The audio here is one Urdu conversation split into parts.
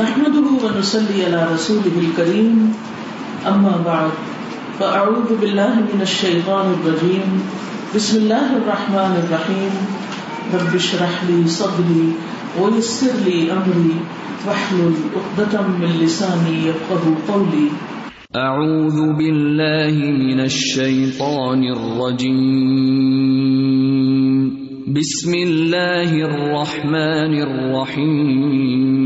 نحمده ونصلي على رسوله الكريم، أما بعد، فأعوذ بالله من الشيطان الرجيم. بسم الله الرحمن الرحيم. رب اشرح لي صدري ويسر لي أمري، واحلل عقدة من لساني يفقه قولي. أعوذ بالله من الشيطان الرجيم. بسم الله الرحمن الرحيم.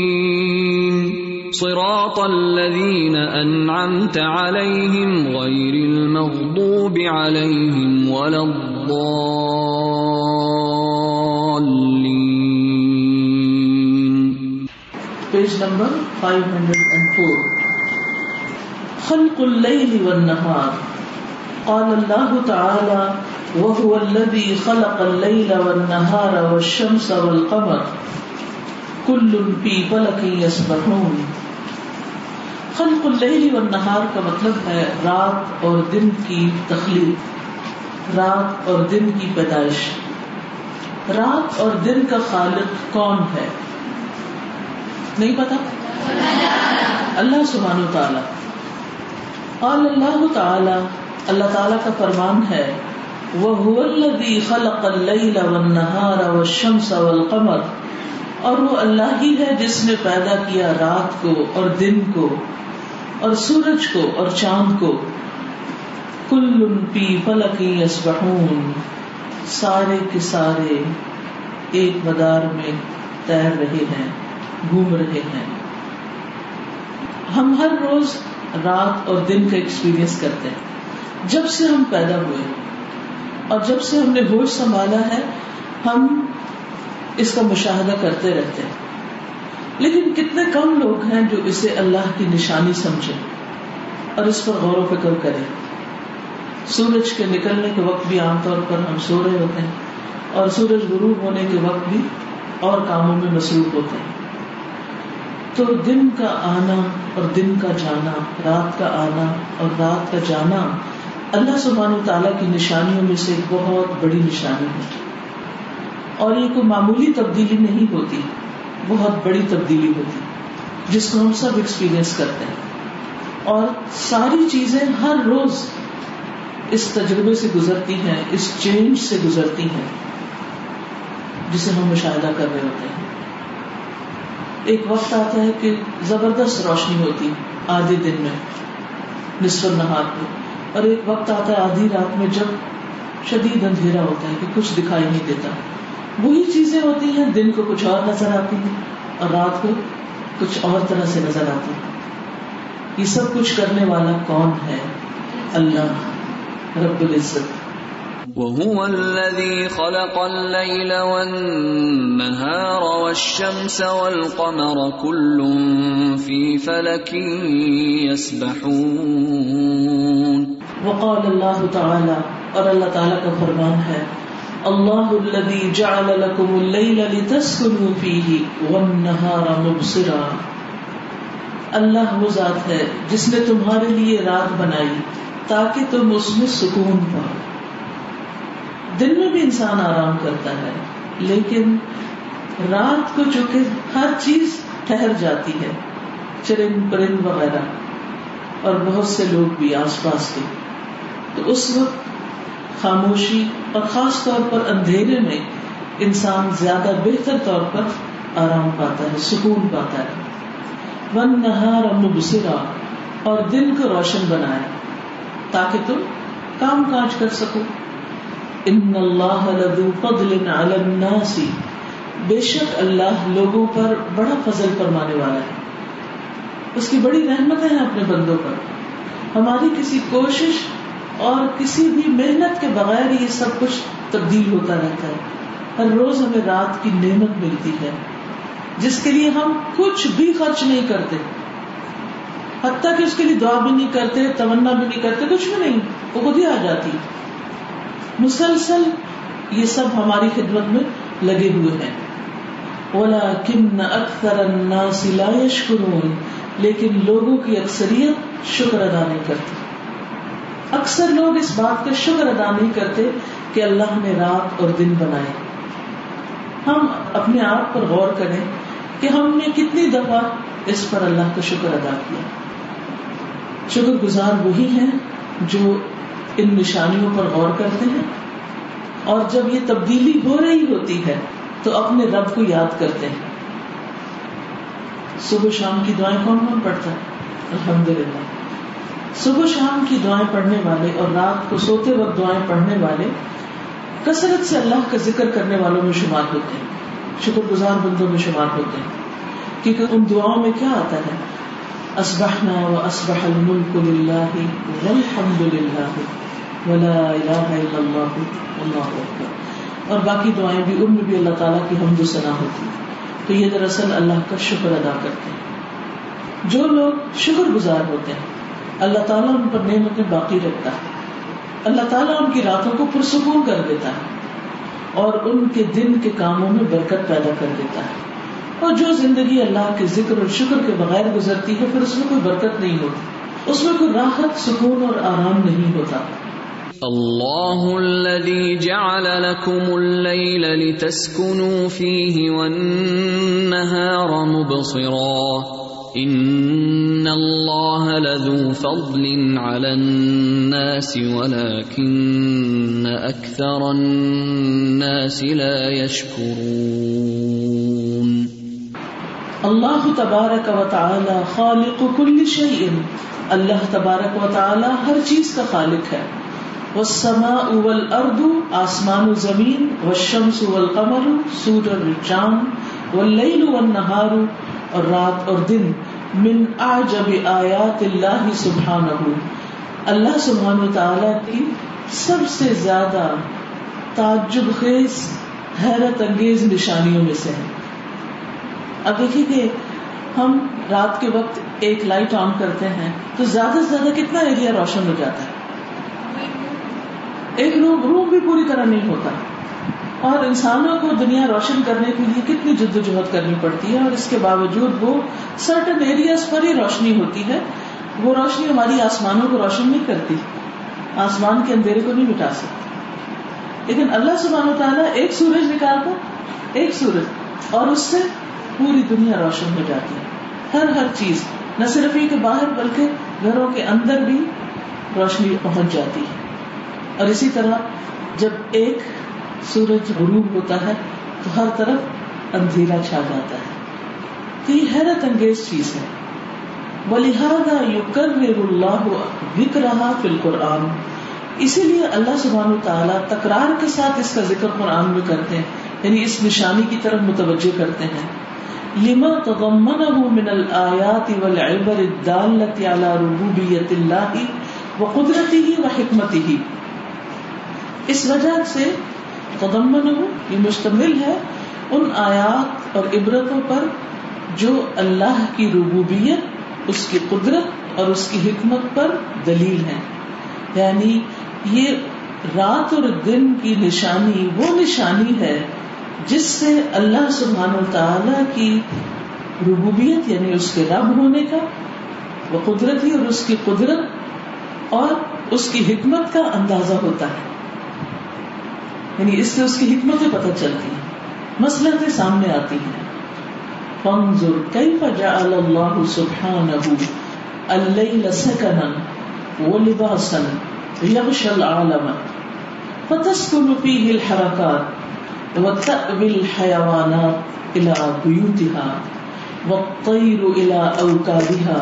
صراط الذين أنعمت عليهم غير المغضوب عليهم ولا الضالين. پیج نمبر 504 خلق الليل والنهار. قال الله تعالى وهو الذي خلق الليل والنهار والشمس والقمر. كل في فلك يسبحون. خلق اللیل والنہار کا مطلب ہے رات اور دن کی تخلیق، رات اور دن کی پیدائش۔ رات اور دن کا خالق کون ہے؟ نہیں پتا؟ اللہ سبحانہ تعالی قال اللہ تعالی اللہ تعالی کا فرمان ہے، وَهُوَ الَّذِي خَلَقَ اللَّيْلَ وَالنَّهَارَ وَالشَّمْسَ وَالْقَمَرَ۔ اور وہ اللہ ہی ہے جس نے پیدا کیا رات کو اور دن کو۔ اور سورج کو اور چاند کو کل پی فلک یسبحون، سارے کے سارے ایک مدار میں تیر رہے ہیں، گھوم رہے ہیں۔ ہم ہر روز رات اور دن کا ایکسپیرئنس کرتے ہیں۔ جب سے ہم پیدا ہوئے اور جب سے ہم نے ہوش سنبھالا ہے، ہم اس کا مشاہدہ کرتے رہتے ہیں۔ لیکن کتنے کم لوگ ہیں جو اسے اللہ کی نشانی سمجھے اور اس پر غور و فکر کریں۔ سورج کے نکلنے کے وقت بھی عام طور پر ہم سو رہے ہوتے ہیں اور سورج غروب ہونے کے وقت بھی اور کاموں میں مصروف ہوتے ہیں۔ تو دن کا آنا اور دن کا جانا، رات کا آنا اور رات کا جانا اللہ سبحانہ تعالیٰ کی نشانیوں میں سے ایک بہت بڑی نشانی ہے۔ اور یہ کوئی معمولی تبدیلی نہیں ہوتی۔ بہت بڑی تبدیلی ہوتی جس کو ہم سب ایکسپیرئنس کرتے ہیں۔ اور ساری چیزیں ہر روز اس تجربے سے گزرتی ہیں، اس چینج سے گزرتی ہیں، جسے ہم مشاہدہ کر رہے ہوتے ہیں۔ ایک وقت آتا ہے کہ زبردست روشنی ہوتی آدھے دن میں، نصف نہار کو اور ایک وقت آتا ہے آدھی رات میں، جب شدید اندھیرا ہوتا ہے کہ کچھ دکھائی نہیں دیتا۔ وہی چیزیں ہوتی ہیں دن کو کچھ اور نظر آتی ہیں اور رات کو کچھ اور طرح سے نظر آتی ہیں۔ یہ سب کچھ کرنے والا کون ہے؟ اللہ رب العزت۔ وهو الذي خلق الليل والنهار والشمس والقمر كل في فلك يسبحون۔ وقال الله تعالى اور اللہ تعالیٰ کا فرمان ہے اللہ الذي جعل لكم الليل لتسكنوا فيه والنهار مبصرا۔ اللہ وہ ذات ہے جس نے تمہارے لیے رات بنائی تاکہ تم اس میں سکون پاؤ۔ دن میں بھی انسان آرام کرتا ہے، لیکن رات کو چونکہ ہر چیز ٹھہر جاتی ہے، چرند پرند وغیرہ، اور بہت سے لوگ بھی آس پاس کے، تو اس وقت خاموشی اور خاص طور پر اندھیرے میں انسان زیادہ بہتر طور پر آرام پاتا ہے، سکون پاتا ہے۔ ون نہار مبصرا اور دن کو روشن بنائے تاکہ تم کام کاج کر سکو۔ ان اللہ لذو فضل علی الناس۔ بے شک اللہ لوگوں پر بڑا فضل فرمانے والا ہے۔ اس کی بڑی رحمتیں ہیں اپنے بندوں پر۔ ہماری کسی کوشش اور کسی بھی محنت کے بغیر یہ سب کچھ تبدیل ہوتا رہتا ہے۔ ہر روز ہمیں رات کی نعمت ملتی ہے۔ جس کے لیے ہم کچھ بھی خرچ نہیں کرتے۔ حتیٰ کہ اس کے لیے دعا بھی نہیں کرتے، تمنا بھی نہیں کرتے، کچھ بھی نہیں، وہ خود ہی آ جاتی۔ مسلسل یہ سب ہماری خدمت میں لگے ہوئے ہیں۔ وَلَكِنَّ أَكْثَرَ النَّاسِ لیکن لوگوں کی اکثریت شکر ادا نہیں کرتی۔ اکثر لوگ اس بات کا شکر ادا نہیں کرتے کہ اللہ نے رات اور دن بنائے۔ ہم اپنے آپ پر غور کریں کہ ہم نے کتنی دفعہ اس پر اللہ کا شکر ادا کیا۔ شکر گزار وہی ہیں جو ان نشانیوں پر غور کرتے ہیں۔ اور جب یہ تبدیلی ہو رہی ہوتی ہے تو اپنے رب کو یاد کرتے ہیں۔ صبح شام کی دعائیں کون کون پڑھتا ہے؟ الحمد للہ صبح شام کی دعائیں پڑھنے والے اور رات کو سوتے وقت دعائیں پڑھنے والے کثرت سے اللہ کا ذکر کرنے والوں میں شمار ہوتے ہیں۔ شکر گزار بندوں میں شمار ہوتے ہیں۔ کیونکہ ان دعاؤں میں کیا آتا ہے؟ اسبحنا و اسبح الملک للہ والحمد للہ ولا الہ الا اللہ اللہ اکبر۔ اور باقی دعائیں بھی ان میں بھی اللہ تعالیٰ کی حمد و ثنا ہوتی تو یہ دراصل اللہ کا شکر ادا کرتے ہیں۔ جو لوگ شکر گزار ہوتے ہیں اللہ تعالیٰ ان پر نعمتیں باقی رکھتا ہے۔ اللہ تعالیٰ ان کی راتوں کو پرسکون کر دیتا ہے اور ان کے دن کے کاموں میں برکت پیدا کر دیتا ہے۔ اور جو زندگی اللہ کے ذکر اور شکر کے بغیر گزرتی ہے، پھر اس میں کوئی برکت نہیں ہوتی۔ اس میں کوئی راحت، سکون اور آرام نہیں ہوتا۔ اللہ الذي جعل لكم الليل لتسكنوا فيه والنهار مبصرا۔ ان الله لذو فضل على الناس ولكن اكثر الناس لا يشكرون اللہ تبارک و تعالی خالق كل شيء اللہ تبارک و تعالی ہر چیز کا خالق ہے۔ والسماء والارض، آسمان و زمین، والشمس والقمر، سورج اور چاند، واللیل والنہار اور رات اور دن من اعجب آیات اللہ سبحانہ۔ اللہ سبحانہ تعالی کی سب سے زیادہ تعجب خیز، حیرت انگیز نشانیوں میں سے ہے اب دیکھیے کہ ہم رات کے وقت ایک لائٹ آن کرتے ہیں تو زیادہ سے زیادہ کتنا ایریا روشن ہو جاتا ہے؟ ایک روم روم بھی پوری طرح نہیں ہوتا۔ اور انسانوں کو دنیا روشن کرنے کے لیے کتنی جد و جہد کرنی پڑتی ہے اور اس کے باوجود وہ سرٹن ایریاز پر ہی روشنی ہوتی ہے۔ وہ روشنی ہماری آسمانوں کو روشن نہیں کرتی۔ آسمان کے اندھیرے کو نہیں مٹا سکتی۔ لیکن اللہ سبحانہ و تعالیٰ ایک سورج نکالتا، ایک سورج، اور اس سے پوری دنیا روشن ہو جاتی ہے۔ ہر ہر چیز، نہ صرف ہی کے باہر بلکہ گھروں کے اندر بھی روشنی پہنچ جاتی ہے۔ اور اسی طرح جب ایک سورج غروب ہوتا ہے تو ہر طرف اندھیرا چھا جاتا ہے۔ تو یہ حیرت انگیز چیز ہے۔ بلحاظہ یو کر اللہ ذکر رہا فی القرآن۔ اسی لیے اللہ سبحانہ تعالیٰ تکرار کے ساتھ اس کا ذکر قرآن میں کرتے ہیں یعنی اس نشانی کی طرف متوجہ کرتے ہیں۔ لما تضمنه من الآیات والعبر الدالة على ربوبیت اللہ وقدرته وحکمته اس وجہ سے تدمن یہ مشتمل ہے ان آیات اور عبرتوں پر جو اللہ کی ربوبیت، اس کی قدرت اور اس کی حکمت پر دلیل ہے یعنی یہ رات اور دن کی نشانی، وہ نشانی ہے جس سے اللہ سبحانہ تعالی کی ربوبیت یعنی اس کے رب ہونے کا، وہ قدرتی اور اس کی قدرت اور اس کی حکمت کا اندازہ ہوتا ہے۔ یعنی اس سے اس کی حکمتیں پتہ چلتی ہیں مسلطیں سامنے آتی ہیں۔ فانظر کیف جعل اللہ سبحانہ اللیل سکنا ولباسا یغشى العالم فتسكن فيه الحركات وتأوي الحيوانات إلى بيوتها والطير إلى أوكادها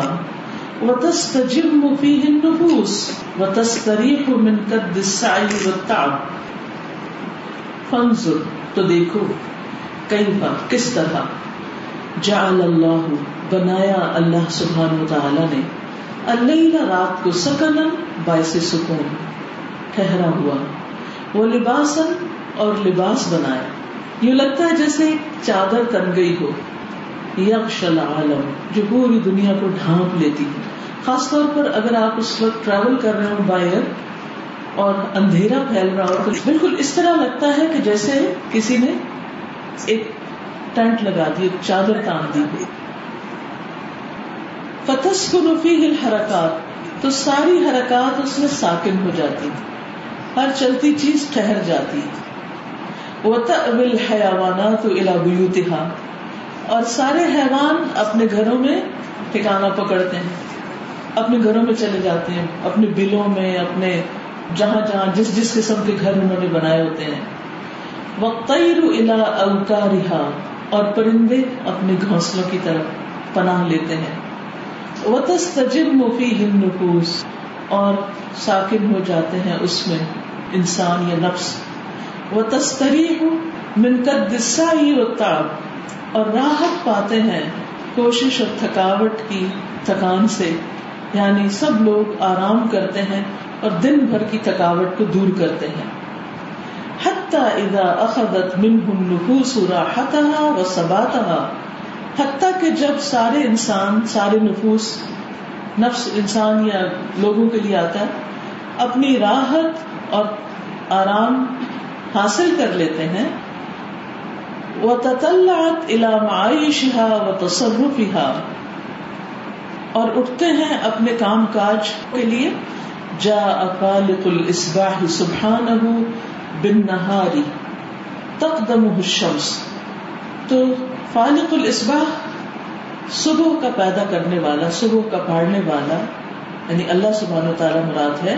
وتستجم فيه النفوس وتستريح من كد السعي والتعب۔ فنزر تو دیکھو کئی بار کس طرح؟ جعل اللہ، بنایا اللہ سبحانہ تعالی نے۔ اللہ رات کو سکن باعث سکون۔ ٹھہرا ہوا۔ وہ لباسن اور لباس بنایا۔ یوں لگتا ہے جیسے چادر تن گئی ہو۔ یکش العالم، جو پوری دنیا کو ڈھانپ لیتی خاص طور پر اگر آپ اس وقت ٹریول کر رہے ہو باہر اور اندھیرا پھیل رہا ہو تو بالکل اس طرح لگتا ہے کہ جیسے کسی نے ایک ٹینٹ لگا دی، ایک چادر تان دی گئی فتس کو رفی ہل حرکات تو ساری حرکات اس میں ساکن ہو جاتی۔ ہر چلتی چیز ٹھہر جاتی۔ وہ تبل حیوانات اور سارے حیوان اپنے گھروں میں ٹھکانا پکڑتے ہیں، اپنے گھروں میں چلے جاتے ہیں، اپنے بلوں میں، اپنے جہاں جہاں جس جس قسم کے گھر انہوں نے بنائے ہوتے ہیں۔ وقتیر الا اوکارہا اور پرندے اپنے گھونسلوں کی طرف پناہ لیتے ہیں۔ وتستجم فيه النفوس، اور ساکن ہو جاتے ہیں اس میں انسان یا نفس۔ وتستريح من قد السعي والتعب اور راحت پاتے ہیں کوشش اور تھکاوٹ کی تھکان سے۔ یعنی سب لوگ آرام کرتے ہیں اور دن بھر کی تھکاوٹ کو دور کرتے ہیں۔ حتی اذا اخذت منه النفوس راحتها وثباتها حتیٰ کہ جب سارے انسان، سارے نفوس، نفس انسان یا لوگوں کے لیے آتا ہے، اپنی راحت اور آرام حاصل کر لیتے ہیں وہ تطلعت علامہ و تصرف اور اٹھتے ہیں اپنے کام کاج کے لیے۔ جا اقالق الاسباح سبحان بن نہاری تقدم الشمس. تو فالق الاسباح صبح کا پیدا کرنے والا، صبح کا پاڑنے والا یعنی اللہ سبحان و تعالیٰ مراد ہے،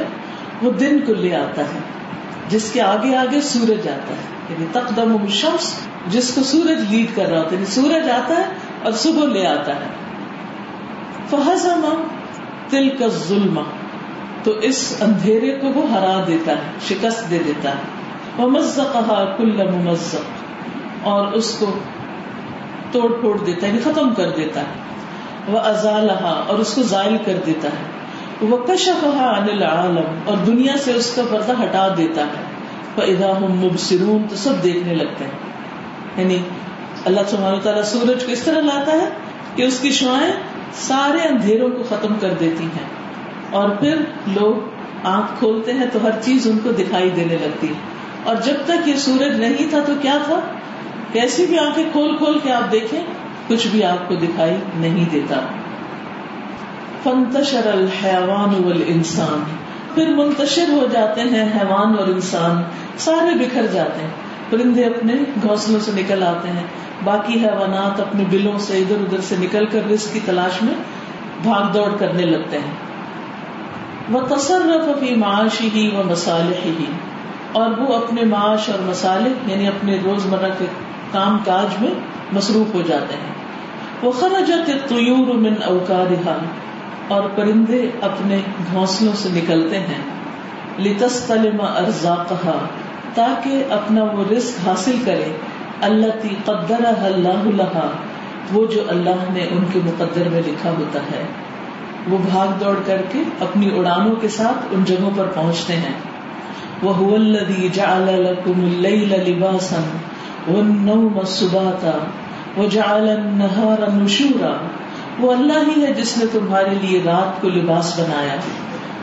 وہ دن کو لے آتا ہے، جس کے آگے آگے سورج آتا ہے یعنی تقدم الشمس، جس کو سورج لیڈ کر رہا ہوتا ہے یعنی سورج آتا ہے اور صبح لے آتا ہے۔ فہزما تل کا ظلم تو اس اندھیرے کو وہ ہرا دیتا ہے، شکست دے دیتا ہے۔ وہ مزق کل ممزق۔ اور اس کو توڑ پھوڑ دیتا ہے یعنی ختم کر دیتا ہے۔ وہ ازالحا اور اس کو زائل کر دیتا ہے۔ وہ کشفہا عن العالم، اور دنیا سے اس کا پردہ ہٹا دیتا ہے۔ فَإِذَا هُمْ مُبْصِرُونَ، تو سب دیکھنے لگتے ہیں۔ یعنی اللہ سبحانہ تعالیٰ سورج کو اس طرح لاتا ہے کہ اس کی شعائیں سارے اندھیروں کو ختم کر دیتی ہیں۔ اور پھر لوگ آنکھ کھولتے ہیں تو ہر چیز ان کو دکھائی دینے لگتی ہے۔ اور جب تک یہ سورج نہیں تھا تو کیا تھا؟ کیسی بھی آنکھیں کھول کھول کے آپ دیکھیں، کچھ بھی آپ کو دکھائی نہیں دیتا۔ فنتشر الحیوان والانسان۔ پھر منتشر ہو جاتے ہیں حیوان اور انسان۔ سارے بکھر جاتے ہیں۔ پرندے اپنے گھونسلوں سے نکل آتے ہیں۔ باقی حیوانات اپنے بلوں سے ادھر ادھر سے نکل کر رزق کی تلاش میں بھاگ دوڑ کرنے لگتے ہیں۔ وہ تصرف فی معاشی ہی و مسالح ہی اور وہ اپنے معاش اور مسالح یعنی اپنے روزمرہ کے کام کاج میں مصروف ہو جاتے ہیں۔ وہ خرجت طیور من اوکارہا اور پرندے اپنے گھونسلوں سے نکلتے ہیں۔ لتستلم ارزاقہا تاکہ اپنا وہ رزق حاصل کرے۔ اللہ تی قدر اللہ لہا وہ جو اللہ نے ان کے مقدر میں لکھا ہوتا ہے۔ وہ بھاگ دوڑ کر کے اپنی اڑانوں کے ساتھ ان جگہوں پر پہنچتے ہیں۔ وہ جعل لكم الليل لباسا والنوم سباتا وجعل النهار نشورا۔ وہ اللہ ہی ہے جس نے تمہارے لیے رات کو لباس بنایا۔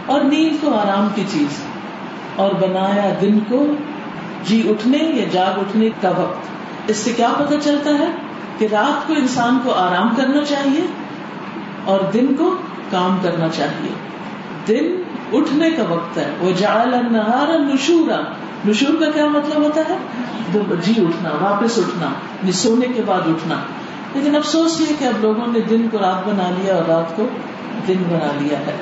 اور نیند کو آرام کی چیز۔ اور بنایا دن کو جی اٹھنے یا جاگ اٹھنے کا وقت۔ اس سے کیا پتہ چلتا ہے کہ رات کو انسان کو آرام کرنا چاہیے اور دن کو کام کرنا چاہیے۔ دن اٹھنے کا وقت ہے۔ وہ جال النہار نشورا۔ نشور کا کیا مطلب ہوتا ہے؟ جی اٹھنا، واپس اٹھنا یعنی سونے کے بعد اٹھنا۔ لیکن افسوس یہ کہ اب لوگوں نے دن کو رات بنا لیا اور رات کو دن بنا لیا ہے۔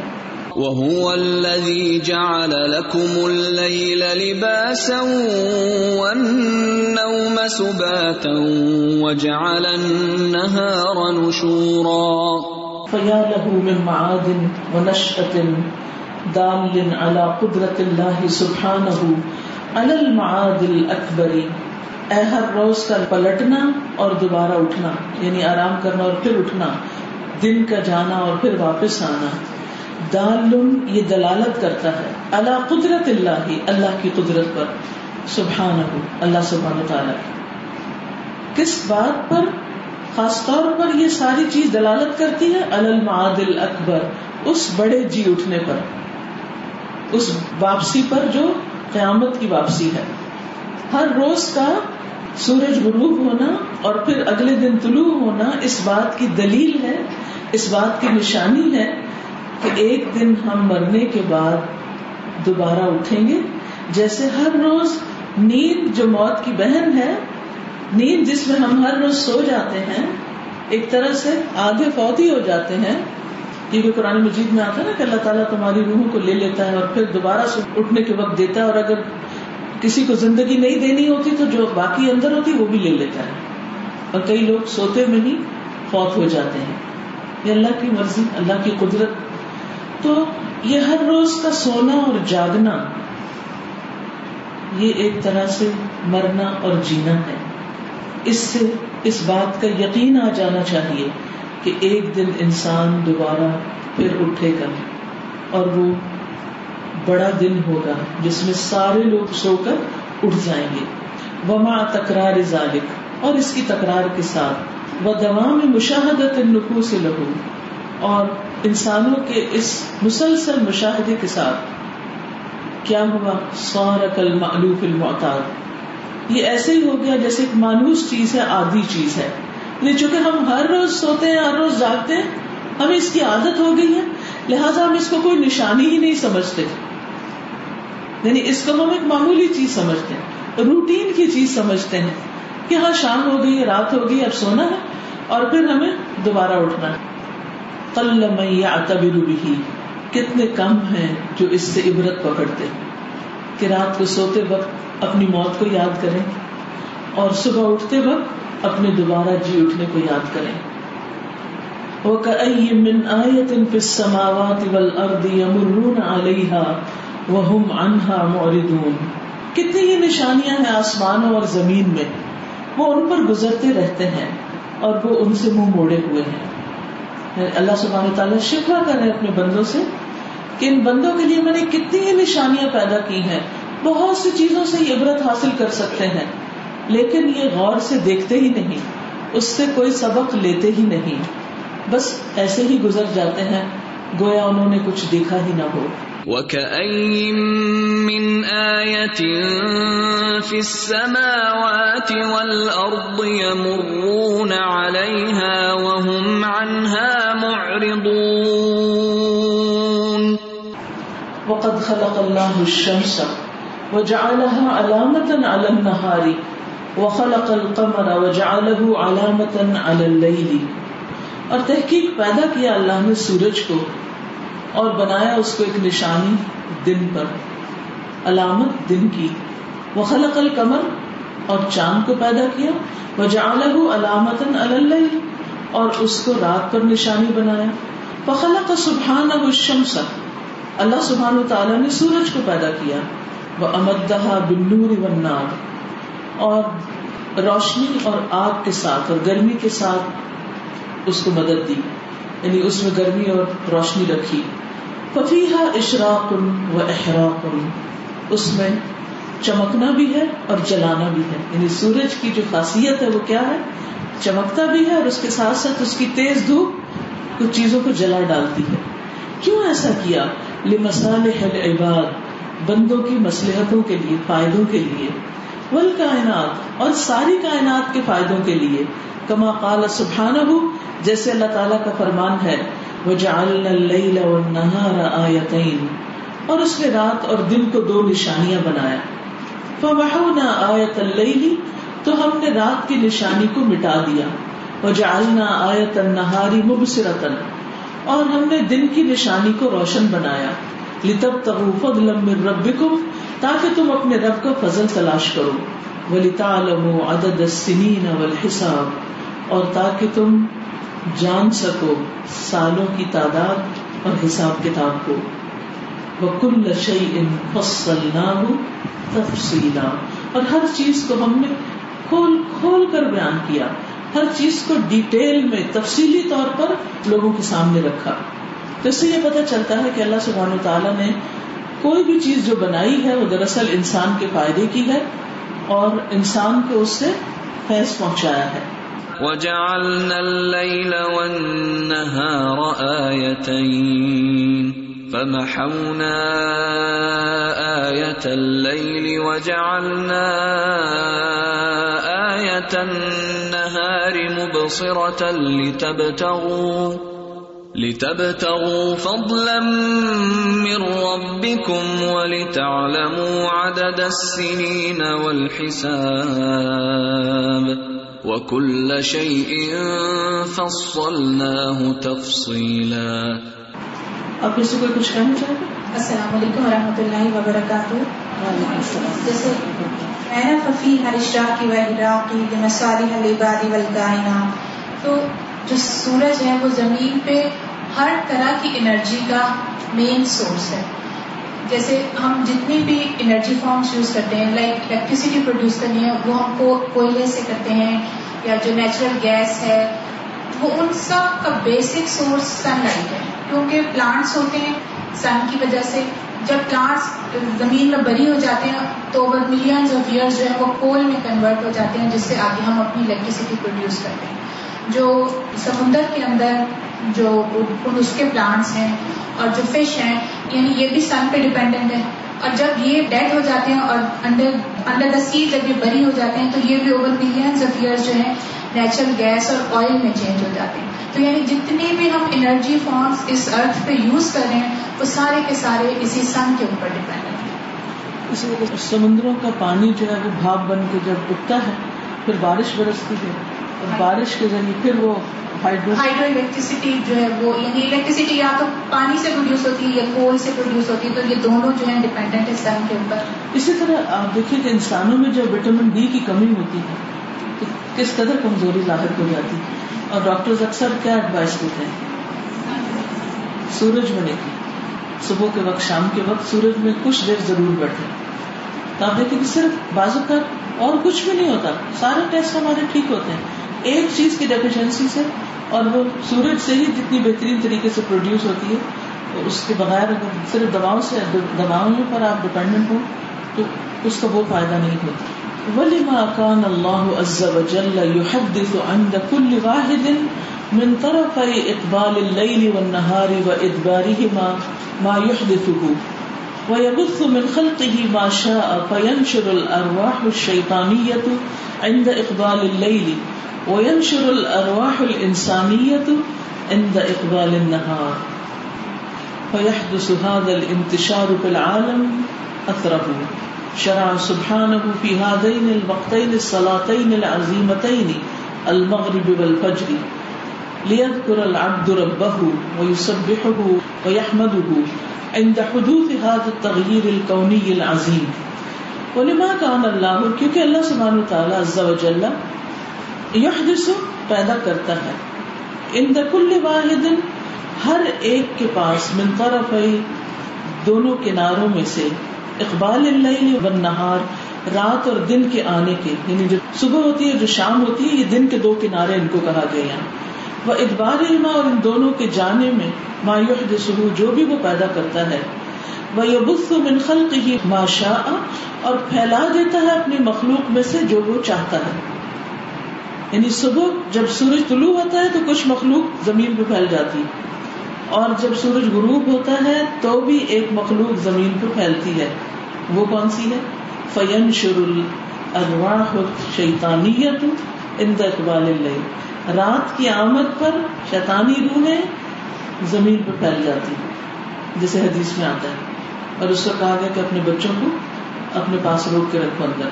وهو الذي جعل لكم الليل لباسا والنوم سباتا وجعل النهار نشورا۔ فيا له من معاد ونشأة دال على قدرة الله سبحانه المعادل اکبری اے ہر روز کا پلٹنا اور دوبارہ اٹھنا یعنی آرام کرنا اور پھر اٹھنا، دن کا جانا اور پھر واپس آنا۔ دال یہ دلالت کرتا ہے اللہ قدرت اللہ اللہ کی قدرت پر سبحان اللہ سبحان تعالیٰ کس بات پر خاص طور پر یہ ساری چیز دلالت کرتی ہے المعادل اکبر. اس بڑے جی اٹھنے پر، اس واپسی پر جو قیامت کی واپسی ہے۔ ہر روز کا سورج غروب ہونا اور پھر اگلے دن طلوع ہونا اس بات کی دلیل ہے، اس بات کی نشانی ہے کہ ایک دن ہم مرنے کے بعد دوبارہ اٹھیں گے۔ جیسے ہر روز نیند جو موت کی بہن ہے نیند جس میں ہم ہر روز سو جاتے ہیں، ایک طرح سے آگے فوت ہی ہو جاتے ہیں۔ کیونکہ قرآن مجید میں آتا ہے نا کہ اللہ تعالیٰ تمہاری روحوں کو لے لیتا ہے اور پھر دوبارہ سے اٹھنے کے وقت دیتا ہے اور اگر کسی کو زندگی نہیں دینی ہوتی تو جو باقی اندر ہوتی وہ بھی لے لیتا ہے۔ اور کئی لوگ سوتے میں ہی فوت ہو جاتے ہیں۔ یہ اللہ کی مرضی، اللہ کی قدرت۔ تو یہ ہر روز کا سونا اور جاگنا، یہ ایک طرح سے مرنا اور جینا ہے۔ اس سے اس بات کا یقین آ جانا چاہیے کہ ایک دن انسان دوبارہ پھر اٹھے گا اور وہ بڑا دن ہوگا جس میں سارے لوگ سو کر اٹھ جائیں گے۔ وما تکرار ذالک اور اس کی تکرار کے ساتھ وہ دوا میں مشاہدت نقو سے لہو اور انسانوں کے اس مسلسل مشاہدے کے ساتھ کیا ہوا؟ سور کل معلوف المعتاد۔ یہ ایسے ہی ہو گیا جیسے ایک مانوس چیز ہے، آدھی چیز ہے۔ لیکن چونکہ ہم ہر روز سوتے ہیں، ہر روز جاگتے ہیں، ہمیں اس کی عادت ہو گئی ہے۔ لہٰذا ہم اس کو کوئی نشانی ہی نہیں سمجھتے۔ یعنی اس کو ہم ایک معمولی چیز سمجھتے ہیں، روٹین کی چیز سمجھتے ہیں کہ ہاں شام ہو گئی، رات ہو گئی، اب سونا ہے اور پھر ہمیں دوبارہ اٹھنا ہے۔ کل بھی کتنے کم ہیں جو اس سے عبرت پکڑتے کہ رات کو سوتے وقت اپنی موت کو یاد کریں اور صبح اٹھتے وقت اپنے دوبارہ جی اٹھنے کو یاد کریں۔ وَكَأَيِّن مِّنْ آيَةٍ فِي السَّمَاوَاتِ وَالْأَرْضِ يَمُرُّونَ عَلَيْهَا وہ انہا موردون کتنی ہی نشانیاں ہیں آسمانوں اور زمین میں، وہ ان پر گزرتے رہتے ہیں اور وہ ان سے منہ موڑے ہوئے ہیں۔ یعنی اللہ سبحانہ تعالیٰ شکوا کر رہے اپنے بندوں سے کہ ان بندوں کے لیے میں نے کتنی ہی نشانیاں پیدا کی ہیں، بہت سی چیزوں سے یہ عبرت حاصل کر سکتے ہیں، لیکن یہ غور سے دیکھتے ہی نہیں، اس سے کوئی سبق لیتے ہی نہیں۔ بس ایسے ہی گزر جاتے ہیں، گویا انہوں نے کچھ دیکھا ہی نہ ہو۔ وَكَأَيِّن مِّنْ آيَةٍ فِي السَّمَاوَاتِ وَالْأَرْضِ يَمُرُّونَ عَلَيْهَا وَهُمْ عَنْهَا مُعْرِضُونَ وَقَدْ خَلَقَ اللَّهُ الشَّمْسَ وَجَعَلَهَا عَلَامَةً عَلَى النَّهَارِ وَخَلَقَ الْقَمَرَ وَجَعَلَهُ عَلَامَةً عَلَى اللَّيْلِ۔ اور تحقیق پیدا کیا اللہ نے سورج کو اور بنایا اس کو ایک نشانی دن پر، علامت دن کی۔ وہ خلق القمر اور چاند کو پیدا کیا وہ جالب علامت اللہ اور اس کو رات پر نشانی بنایا۔ فخلق سبحان اب الشمس۔ اللہ سبحان تعالیٰ نے سورج کو پیدا کیا۔ وہ امدہ بنور والنار۔ اور روشنی اور آگ کے ساتھ اور گرمی کے ساتھ اس کو مدد دی۔ یعنی اس میں گرمی اور روشنی رکھی۔ ففیحا اشراق و احراق اس میں چمکنا بھی ہے اور جلانا بھی ہے۔ یعنی سورج کی جو خاصیت ہے وہ کیا ہے؟ چمکتا بھی ہے اور اس کے ساتھ ساتھ اس کی تیز دھوپ کچھ چیزوں کو جلا ڈالتی ہے۔ کیوں ایسا کیا؟ لمسال عباد بندوں کی مسلحتوں کے لیے، فائدوں کے لیے۔ ول کائنات اور ساری کائنات کے فائدوں کے لیے۔ کما قال سبحانہ جیسے اللہ تعالیٰ کا فرمان ہے، وجعلنا اللیل آیتین اور اس نے رات اور دن کو دو نشانیاں بنایا۔ فمحونا آیت اللیل تو ہم نے رات کی نشانی کو مٹا دیا۔ وجعلنا آیت النہار مبصرتا اور ہم نے دن کی نشانی کو روشن بنایا۔ لتبتغوا فضلا من ربکم تاکہ تم اپنے رب کا فضل تلاش کرو۔ ولتعلموا عدد السنین والحساب، اور تاکہ تم جان سکو سالوں کی تعداد اور حساب کتاب کو۔ وکل تفصیلا اور ہر چیز کو ہم نے کھول کھول کر بیان کیا۔ ہر چیز کو ڈیٹیل میں تفصیلی طور پر لوگوں کے سامنے رکھا۔ تو اس سے یہ پتا چلتا ہے کہ اللہ سبحان و تعالیٰ نے کوئی بھی چیز جو بنائی ہے وہ دراصل انسان کے فائدے کی ہے اور انسان کو اس سے فیض پہنچایا ہے۔ وجعلنا الليل والنهار آيتين فمحونا آية الليل وجعلنا آية النهار مبصرة لتبتغوا لتبتغوا فضلا من ربكم ولتعلموا عدد السنين والحساب وكل شيء فصلناه تفصيلا. آپ اس سے کوئی کچھ کہنا چاہیں گے السلام علیکم ورحمۃ اللہ وبرکاتہ۔ جیسے انا ففی ہر اشراق و عراقی لمصالح العباد والکائنات۔ تو جو سورج ہے وہ زمین پہ ہر طرح کی انرجی کا مین سورس ہے۔ جیسے ہم جتنی بھی انرجی فارمس یوز کرتے ہیں لائک الیکٹریسٹی پروڈیوس کرنی ہے، وہ ہم کو کوئلے سے کرتے ہیں یا جو نیچرل گیس ہے، وہ ان سب کا بیسک سورس سن لائٹ ہے۔ کیونکہ پلانٹس ہوتے ہیں سن کی وجہ سے جب پلانٹس زمین میں بری ہو جاتے ہیں تو اوور ملینز آف ایئرز جو ہے وہ کول میں کنورٹ ہو جاتے ہیں، جس سے آگے ہم اپنی الیکٹریسٹی پروڈیوس کرتے ہیں۔ جو سمندر کے اندر جو اس کے پلانٹس ہیں اور جو فش ہیں یعنی یہ بھی سن پہ ڈپینڈنٹ ہے اور جب یہ ڈیڈ ہو جاتے ہیں اور انڈر اندر دا جب یہ بری ہو جاتے ہیں تو یہ بھی اوور ملینس آف ایئرس جو ہیں نیچرل گیس اور آئل میں چینج ہو جاتے ہیں۔ تو یعنی جتنے بھی ہم انرجی فارمس اس ارتھ پہ یوز کر رہے ہیں، وہ سارے کے سارے اسی سن کے اوپر ڈپینڈنٹ ہیں۔ اسی وجہ سمندروں کا پانی جو ہے وہ بھاپ بن کے جب اگتا ہے، پھر بارش برستی ہے۔ بارش کے ذریعے پھر وہ ہائیڈرو ہائیڈرو الیکٹریسٹی جو ہے وہ یعنی الیکٹریسٹی یا تو پانی سے پروڈیوس ہوتی ہے یا کول سے پروڈیوس ہوتی ہے تو یہ دونوں جو ہیں ڈپینڈنٹ ہے سن کے اوپر۔ اسی طرح آپ دیکھیں کہ انسانوں میں جو وٹامن ڈی کی کمی ہوتی ہے تو کس قدر کمزوری لاحق ہو جاتی ہے؟ اور ڈاکٹر اکثر کیا ایڈوائس دیتے ہیں؟ سورج ہونے کی۔ صبح کے وقت شام کے وقت سورج میں کچھ دیر ضرور بیٹھے۔ تو آپ دیکھیں کہ صرف بازو کا اور کچھ بھی نہیں ہوتا سارے ٹیسٹ ہمارے ٹھیک ہوتے ہیں۔ ایک چیز کی ڈیفیشنسی سے اور وہ سورج سے ہی جتنی بہترین طریقے سے پروڈیوس ہوتی ہے اس کے بغیر اگر صرف دواؤں سے، دواؤں پر آپ ڈپینڈنٹ ہو تو اس کا وہ فائدہ نہیں ہوتا۔ ولما كان الله عز وجل يحدث عند كل واحد من طرفي اقبال الليل والنهار وادبارهما ما يحدثه ويبث من خلقه ما شاء فينشر الارواح الشيطانيه عند اقبال الليل، وينشر الارواح الانسانيه عند اقبال النهار. فيحدث هذا الانتشار في العالم اثره شرع سبحانه في هذين الوقتين الصلاتين العظيمتين، المغرب والفجر، ليذكر العبد ربه ويسبحه ويحمده عند حدوث هذا التغيير الكوني العظيم. ولما كان الله کیونکہ اللہ سبحانہ وتعالی عز وجل يحدث پیدا کرتا ہے۔ عند كل واحد، ہر ایک کے پاس من طرفی دونوں کناروں میں سے اقبال اللہ والنہار رات اور دن کے آنے کے یعنی جو صبح ہوتی ہے، جو شام ہوتی ہے، یہ دن کے دو کنارے ان کو کہا گیا وہ ادبار علما اور ان دونوں کے جانے میں مایوح جسو جو بھی وہ پیدا کرتا ہے۔ من خلق ہی ماشا اور پھیلا دیتا ہے اپنی مخلوق میں سے جو وہ چاہتا ہے۔ یعنی صبح جب سورج طلوع ہوتا ہے تو کچھ مخلوق زمین پہ پھیل جاتی اور جب سورج غروب ہوتا ہے تو بھی ایک مخلوق زمین پہ پھیلتی ہے۔ وہ کون سی ہے؟ فین شرل ارواح شیطانیت اند اقبال اللہ رات کی آمد پر شیطانی روحیں زمین پہ پھیل جاتی جسے حدیث میں آتا ہے۔ اور اس کو کہا گیا کہ اپنے بچوں کو اپنے پاس روک کے رکھو اندر۔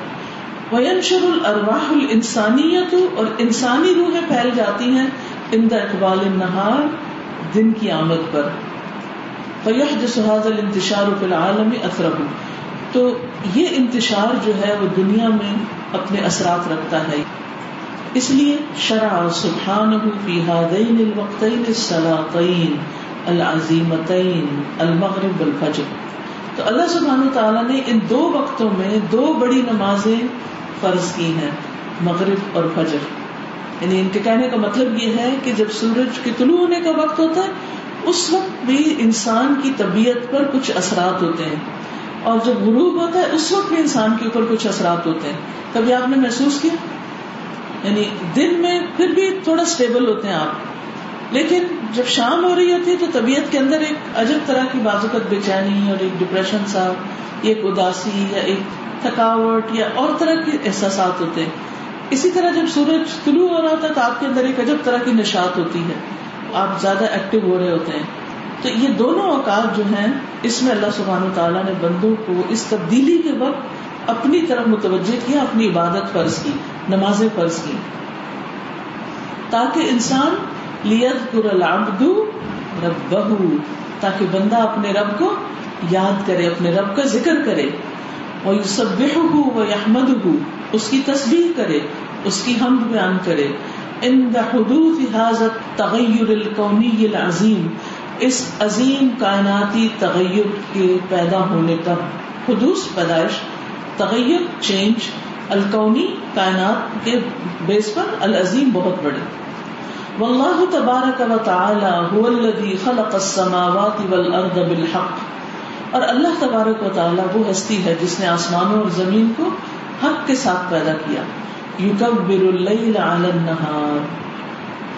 وینشر الارواح الانسانیت اور انسانی روحیں پھیل جاتی ہیں اند اقبال النہار، دن کی آمد پر۔ فیح جسہاد الانتشار فی العالم اثرہ تو یہ انتشار جو ہے وہ دنیا میں اپنے اثرات رکھتا ہے۔ اس لیے شرع سبحانہ فی ہادین الوقتین الصلاتین العظیمتین، المغرب والفجر۔ تو اللہ سبحانہ تعالیٰ نے ان دو وقتوں میں دو بڑی نمازیں فرض کی ہیں، مغرب اور فجر۔ یعنی ان کے کہنے کا مطلب یہ ہے کہ جب سورج کے طلوع ہونے کا وقت ہوتا ہے، اس وقت بھی انسان کی طبیعت پر کچھ اثرات ہوتے ہیں۔ اور جب غروب ہوتا ہے، اس وقت بھی انسان کے اوپر کچھ اثرات ہوتے ہیں۔ کبھی آپ نے محسوس کیا؟ یعنی دن میں پھر بھی تھوڑا اسٹیبل ہوتے ہیں آپ۔ لیکن جب شام ہو رہی ہوتی ہے تو طبیعت کے اندر ایک عجب طرح کی بازوقت بے چینی اور ایک ڈپریشن سا، ایک اداسی یا ایک تھکاوٹ یا اور طرح کے احساسات ہوتے ہیں۔ اسی طرح جب سورج طلوع ہو رہا تھا تو آپ کے اندر ایک عجب طرح کی نشات ہوتی ہے۔ آپ زیادہ ایکٹیو ہو رہے ہوتے ہیں۔ تو یہ دونوں اوقات جو ہیں، اس میں اللہ سبحانہ تعالیٰ نے بندوں کو اس تبدیلی کے وقت اپنی طرف متوجہ کیا، اپنی عبادت فرض کی، نمازیں فرض کی۔ تاکہ انسان لیت العبد ربہ، تاکہ بندہ اپنے رب کو یاد کرے، اپنے رب کا ذکر کرے۔ وہ سب وہ احمد اس کی تصویر کرے، اس کی ہم بیان کرے۔ ان حدود حاضت تغیر القونی العظیم، اس عظیم کائناتی تغیر کے پیدا ہونے تک حدوث، پیدائش، تغیر، چینج القونی کائنات کے بیس پر العظیم بہت بڑے۔ واللہ تبارک و تعالی هو الذي خلق السماوات والارض بالحق. اور اللہ تبارک و تعالی وہ ہستی ہے جس نے آسمانوں اور زمین کو حق کے ساتھ پیدا کیا. یوکبر اللیل علی النہار.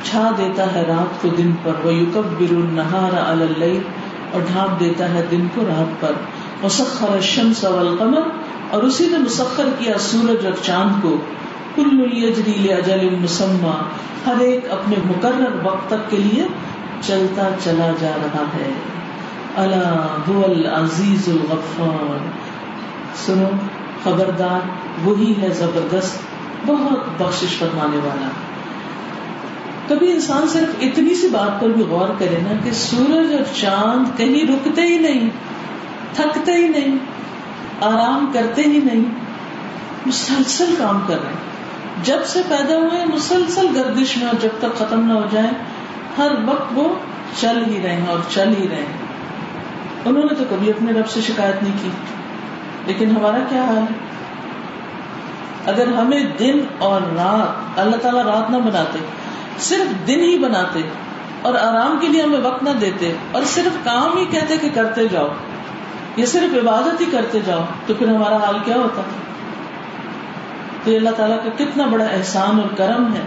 چھا دیتا ہے رات کو دن پر. وہ یوکبر النہار علی اللیل. اور ڈھانپ دیتا ہے دن کو رات پر. مسخر الشمس والقمر. اور اسی نے مسخر کیا سورج اور چاند کو. کل یجری لاجل مسمى ہر ایک اپنے مقرر وقت تک کے لیے چلتا چلا جا رہا ہے۔ اللہ العزیز الغفار۔ سنو، خبردار، وہی ہے زبردست، بہت بخش فرمانے والا۔ کبھی انسان صرف اتنی سی بات پر بھی غور کرے نا کہ سورج اور چاند کہیں رکتے ہی نہیں، تھکتے ہی نہیں، آرام کرتے ہی نہیں، مسلسل کام کر رہے ہیں۔ جب سے پیدا ہوئے مسلسل گردش میں اور جب تک ختم نہ ہو جائے، ہر وقت وہ چل ہی رہے ہیں اور چل ہی رہے ہیں۔ انہوں نے تو کبھی اپنے رب سے شکایت نہیں کی۔ لیکن ہمارا کیا حال ہے؟ اگر ہمیں دن اور رات اللہ تعالیٰ رات نہ بناتے، صرف دن ہی بناتے اور آرام کے لیے ہمیں وقت نہ دیتے اور صرف کام ہی کہتے کہ کرتے جاؤ یا صرف عبادت ہی کرتے جاؤ، تو پھر ہمارا حال کیا ہوتا؟ تو یہ اللہ تعالیٰ کا کتنا بڑا احسان اور کرم ہے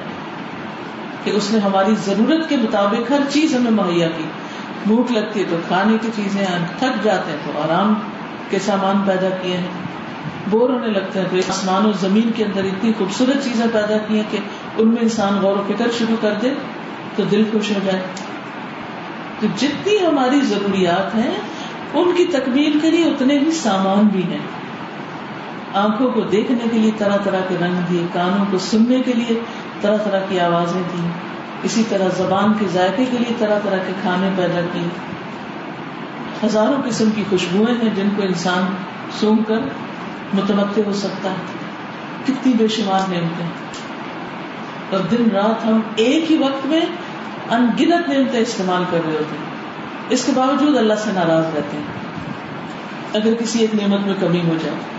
کہ اس نے ہماری ضرورت کے مطابق ہر چیز ہمیں مہیا کی۔ بھوک لگتی ہے تو کھانے کی چیزیں تھک جاتے ہیں تو آرام کے سامان پیدا کیے ہیں۔ بور ہونے لگتے ہیں تو آسمان و زمین کے اندر اتنی خوبصورت چیزیں پیدا کی ہیں کہ ان میں انسان غور و فکر شروع کر دے تو دل خوش ہو جائے۔ تو جتنی ہماری ضروریات ہیں، ان کی تکمیل کے لیے اتنے ہی سامان بھی ہیں۔ آنکھوں کو دیکھنے کے لیے طرح طرح کے رنگ دیے، کانوں کو سننے کے لیے طرح طرح کی آوازیں دی اسی طرح زبان کے ذائقے کے لیے طرح طرح کے کھانے پیدا کیے۔ ہزاروں قسم کی خوشبوئیں ہیں جن کو انسان سونگ کر متمد ہو سکتا ہے۔ کتنی بے شمار نعمتیں۔ اور دن رات ہم ایک ہی وقت میں ان گنت نعمتیں استعمال کر رہے ہوتے ہیں۔ اس کے باوجود اللہ سے ناراض رہتے ہیں۔ اگر کسی ایک نعمت میں کمی ہو جائے۔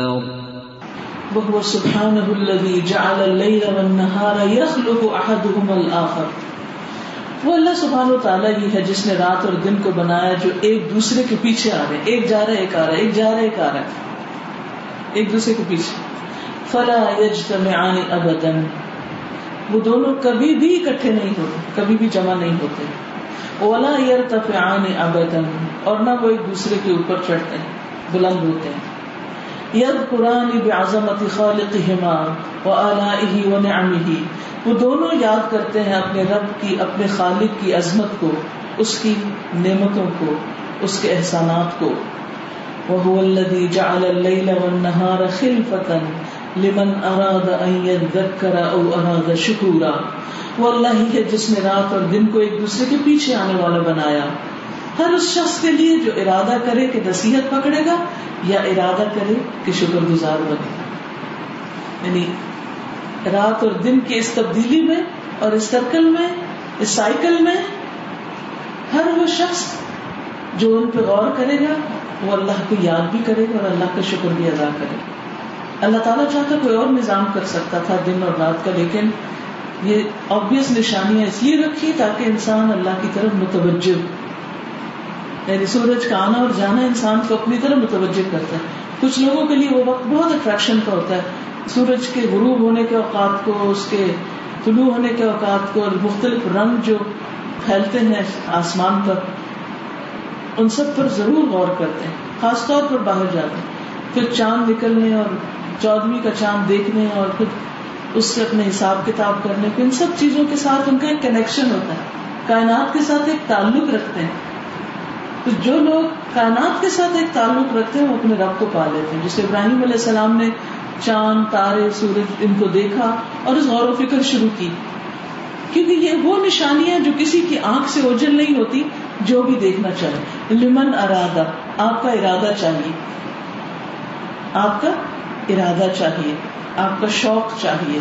وهو سبحانه الذي جعل الليل والنهار يخلق أحدهما الآخر. وہ اللہ سبحان و تعالیٰ ہی ہے جس نے رات اور دن کو بنایا جو ایک دوسرے کے پیچھے آ رہے ایک جا رہا ہے، ایک آ رہا ہے، ایک جا رہا ہے، ایک آ رہا ہے۔ ایک دوسرے کے پیچھے۔ فلا یجتمعان ابدا۔ وہ دونوں کبھی بھی اکٹھے نہیں ہوتے، کبھی بھی جمع نہیں ہوتے۔ ولا يرتفعان ابدا۔ اور نہ وہ ایک دوسرے کے اوپر چڑھتے ہیں بلند ہوتے۔ ہیں یذکران بعظمت خالقهما وآلائه ونعمه۔ وہ دونوں یاد کرتے ہیں اپنے رب کی، اپنے خالق کی عظمت کو، اس کی نعمتوں کو، اس کے احسانات کو۔ وهو الذي جعل الليل والنهار خلفة لمن اراد ان يذكر او اراد شكورا۔ وہ اللہ ہی ہے جس نے رات اور دن کو ایک دوسرے کے پیچھے آنے والا بنایا۔ ہر اس شخص کے لیے جو ارادہ کرے کہ نصیحت پکڑے گا یا ارادہ کرے کہ شکر گزار بنے گا۔ یعنی رات اور دن کی اس تبدیلی میں اور اس سرکل میں، اس سائیکل میں ہر وہ شخص جو ان پہ غور کرے گا، وہ اللہ کو یاد بھی کرے گا اور اللہ کا شکر بھی ادا کرے گا۔ اللہ تعالیٰ چاہتا کوئی اور نظام کر سکتا تھا دن اور رات کا، لیکن یہ آبیس نشانیاں اس لیے رکھی تاکہ انسان اللہ کی طرف متوجہ یعنی سورج کا آنا اور جانا انسان کو اپنی طرف متوجہ کرتا ہے۔ کچھ لوگوں کے لیے وہ وقت بہت اٹریکشن کا ہوتا ہے۔ سورج کے غروب ہونے کے اوقات کو، اس کے طلوع ہونے کے اوقات کو اور مختلف رنگ جو پھیلتے ہیں آسمان پر، ان سب پر ضرور غور کرتے ہیں۔ خاص طور پر باہر جاتے ہیں۔ پھر چاند نکلنے اور چودہویں کا چاند دیکھنے اور پھر اس سے اپنے حساب کتاب کرنے کو، ان سب چیزوں کے ساتھ ان کا ایک کنیکشن ہوتا ہے۔ کائنات کے ساتھ ایک تعلق رکھتے ہیں۔ تو جو لوگ کائنات کے ساتھ ایک تعلق رکھتے ہیں، وہ اپنے رب کو پا لیتے ہیں۔ جسے ابراہیم علیہ السلام نے چاند، تارے، سورج ان کو دیکھا اور اس غور و فکر شروع کی۔ کیونکہ یہ وہ نشانیاں جو کسی کی آنکھ سے اوجل نہیں ہوتی، جو بھی دیکھنا چاہے۔ لمن ارادہ، آپ کا ارادہ چاہیے۔ آپ کا ارادہ چاہیے۔ آپ کا شوق چاہیے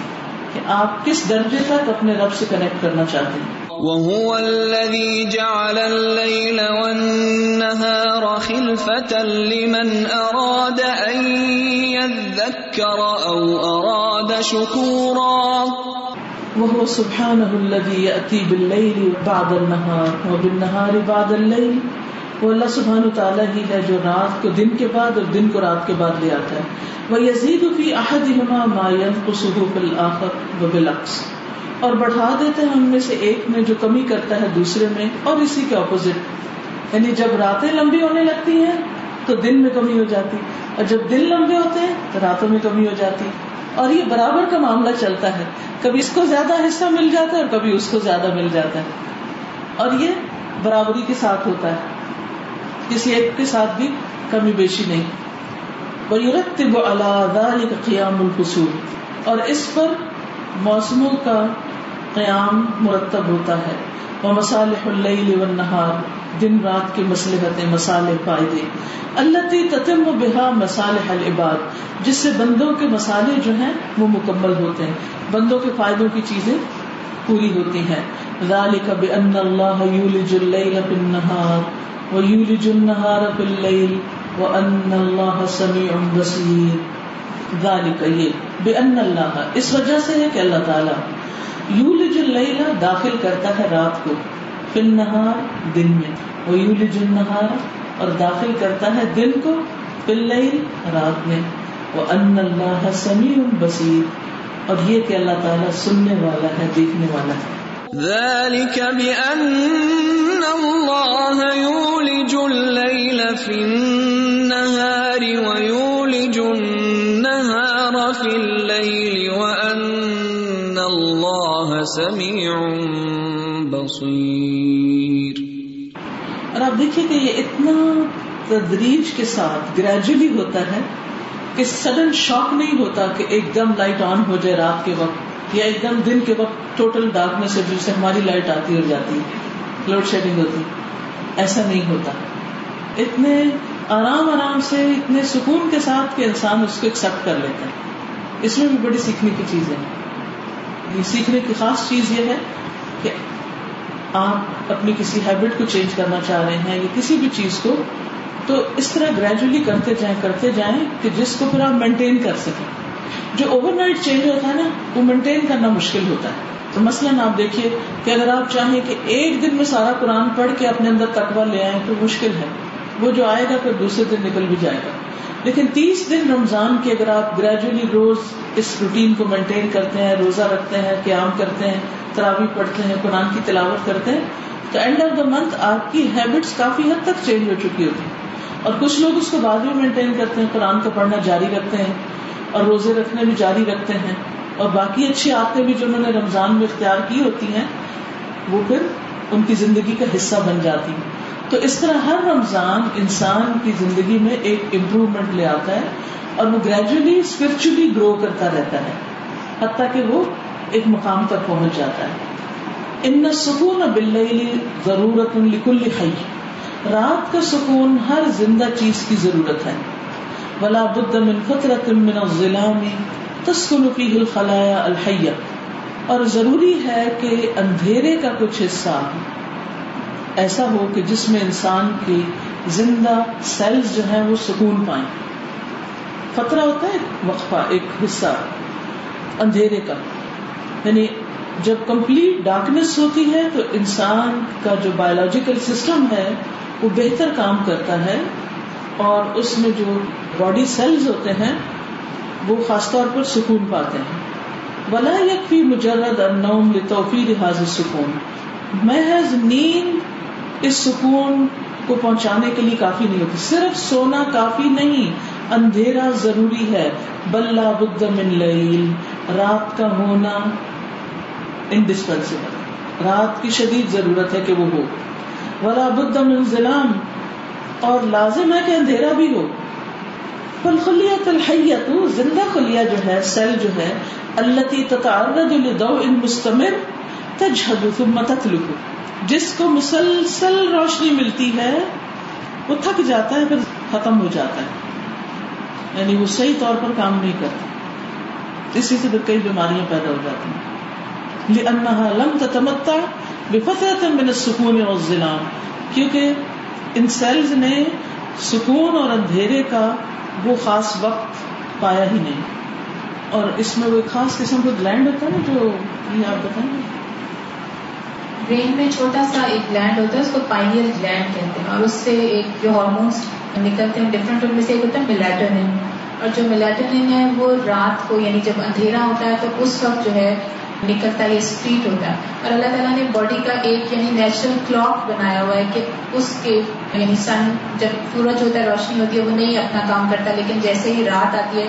کہ آپ کس درجے تک اپنے رب سے کنیکٹ کرنا چاہتے ہیں۔ وهو الذي جعل الليل والنهار خلفة لمن أراد أن يذكر أو أراد شكورا. وهو سبحانه الذي يأتي بالليل بعد النهار وبالنهار بعد الليل. وہ اللہ سبحان تعالیٰ ہی ہے جو رات کو دن کے بعد اور دن کو رات کے بعد لے آتا ہے۔ وہ یزید فی احدہما ما ينقصه بالآخر وبالعکس اور بڑھا دیتے ہیں ہم میں سے ایک میں جو کمی کرتا ہے دوسرے میں اور اسی کے اپوزٹ یعنی جب راتیں لمبی ہونے لگتی ہیں تو دن میں کمی ہو جاتی اور جب دن لمبے ہوتے ہیں تو راتوں میں کمی ہو جاتی اور یہ برابر کا معاملہ چلتا ہے۔ کبھی اس کو زیادہ حصہ مل جاتا ہے اور کبھی اس کو زیادہ مل جاتا ہے۔ اور یہ برابری کے ساتھ ہوتا ہے۔ کسی ایک کے ساتھ بھی کمی بیشی نہیں۔ وَيُرَتِّبُ عَلَى ذَلِكَ قِيَامُ الْفُسُولِ اور اس پر موسموں کا قیام مرتب ہوتا ہے۔ وہ مسالح اللیل والنہار دن رات کی مصلحتیں مسالح فائدے۔ اللہ تتم و بہا مسالح العباد، جس سے بندوں کے مسالے جو ہیں، وہ مکمل ہوتے ہیں۔ بندوں کے فائدوں کی چیزیں پوری ہوتی ہیں۔ ذالک بان اللہ یولج اللیل فی النہار ویولج النہار فی اللیل وان اللہ سمیع بصیر ذالک یہ بان اللہ اس وجہ سے ہے کہ اللہ تعالیٰ یولج اللیل داخل کرتا ہے رات کو، فی النہار دن میں۔ وہ ویولج النہار اور داخل کرتا ہے دن کو، فی اللیل رات میں۔ وان اللہ سمیع بصیر۔ اور یہ کہ اللہ تعالیٰ سننے والا ہے، دیکھنے والا ہے۔ ذلك بأن الله يولج الليل في النهار ويولج النهار في الليل سميع بصير. اور آپ دیکھیے کہ یہ اتنا تدریج کے ساتھ گریجولی ہوتا ہے کہ سڈن شاک نہیں ہوتا کہ ایک دم لائٹ آن ہو جائے رات کے وقت یا ایک دم دن کے وقت ٹوٹل ڈارکنیس ہے جس سے ہماری لائٹ آتی اور جاتی ہے لوڈ شیڈنگ ہوتی۔ ایسا نہیں ہوتا۔ اتنے آرام آرام سے، اتنے سکون کے ساتھ کہ انسان اس کو ایکسپٹ کر لیتا ہے۔ اس میں بھی بڑی سیکھنے کی چیز ہے۔ یہ سیکھنے کی خاص چیز یہ ہے کہ آپ اپنی کسی ہیبٹ کو چینج کرنا چاہ رہے ہیں یا کسی بھی چیز کو، تو اس طرح گریجولی کرتے جائیں کرتے جائیں کہ جس کو پھر آپ مینٹین کر سکیں۔ جو اوور نائٹ چینج ہوتا ہے نا، وہ مینٹین کرنا مشکل ہوتا ہے۔ تو مثلاً آپ دیکھیے کہ اگر آپ چاہیں کہ ایک دن میں سارا قرآن پڑھ کے اپنے اندر تقوا لے آئیں، تو مشکل ہے۔ وہ جو آئے گا، پھر دوسرے دن نکل بھی جائے گا۔ لیکن تیس دن رمضان کے اگر آپ گریجولی روز اس روٹین کو مینٹین کرتے ہیں، روزہ رکھتے ہیں، قیام کرتے ہیں تراوی پڑھتے ہیں، قرآن کی تلاوت کرتے ہیں، تو اینڈ آف دا منتھ آپ کی ہیبٹس کافی حد تک چینج ہو چکی ہوتی ہیں۔ اور کچھ لوگ اس کو بعد میں مینٹین کرتے ہیں، قرآن کا پڑھنا جاری رکھتے ہیں اور روزے رکھنے بھی جاری رکھتے ہیں۔ اور باقی اچھی عادتیں بھی جو انہوں نے رمضان میں اختیار کی ہوتی ہیں، وہ پھر ان کی زندگی کا حصہ بن جاتی ہیں۔ تو اس طرح ہر رمضان انسان کی زندگی میں ایک امپروومنٹ لے آتا ہے اور وہ گریجولی اسپرچلی گرو کرتا رہتا ہے۔ حتیٰ کہ وہ ایک مقام تک پہنچ جاتا ہے۔ ان سکون بل ضرورت لکل خی رات کا سکون ہر زندہ چیز کی ضرورت ہے۔ بلا بد من فطرت من الظلام تسکن فیہ الخلایا الحیہ اور ضروری ہے کہ اندھیرے کا کچھ حصہ ایسا ہو کہ جس میں انسان کی زندہ سیلز جو ہیں وہ سکون پائیں۔ خطرہ ہوتا ہے وقفہ، ایک حصہ، اندھیرے کا۔ یعنی جب کمپلیٹ ڈارکنیس ہوتی ہے تو انسان کا جو بایولوجیکل سسٹم ہے وہ بہتر کام کرتا ہے اور اس میں جو باڈی سیلز ہوتے ہیں وہ خاص طور پر سکون پاتے ہیں۔ ولا یکفی مجرد النوم لتوفیر حاضر سکون محض نیند اس سکون کو پہنچانے کے لیے کافی نہیں ہوتی۔ صرف سونا کافی نہیں، اندھیرا ضروری ہے۔ بلا بد من لیل، رات کا ہونا انڈسپینسبل رات کی شدید ضرورت ہے کہ وہ ہو۔ ولا بد من ظلام، اور لازم ہے کہ اندھیرا بھی ہو۔ فالخلیت الحیت زندہ خلیہ جو ہے، سیل جو ہے اللہ تتعرض لضوء مستمر، تجھد ثم تتلف جس کو مسلسل روشنی ملتی ہے، وہ تھک جاتا ہے، پھر ختم ہو جاتا ہے۔ یعنی وہ صحیح طور پر کام نہیں کرتا۔ اسی سے کئی بیماریاں پیدا ہو جاتی ہیں۔ لأنها لم تتمتع بفترة من السکون والظلام۔ کیونکہ ان سیلز نے سکون اور اندھیرے کا وہ خاص وقت پایا ہی نہیں۔ اور اس میں وہ خاص قسم کا گلینڈ ہوتا ہے نا جو یہ آپ بتائیں گے؟ برین میں چھوٹا سا ایک گلینڈ ہوتا ہے، اس کو پائنیل گلینڈ کہتے ہیں۔ اور اس سے ایک جو ہارمونس نکلتے ہیں ڈفرنٹ ان میں سے ایک ہوتا ہے ملیٹونن اور جو ملیٹونن ہے، وہ رات کو یعنی جب اندھیرا ہوتا ہے، تو اس وقت جو ہے نکلتا ہے اسپیڈ ہوتا ہے۔ اور اللہ تعالیٰ نے باڈی کا ایک یعنی نیچرل کلاک بنایا ہوا ہے کہ اس کے یعنی سن جب سورج ہوتا ہے، روشنی ہوتی ہے، وہ نہیں اپنا کام کرتا، لیکن جیسے ہی رات آتی ہے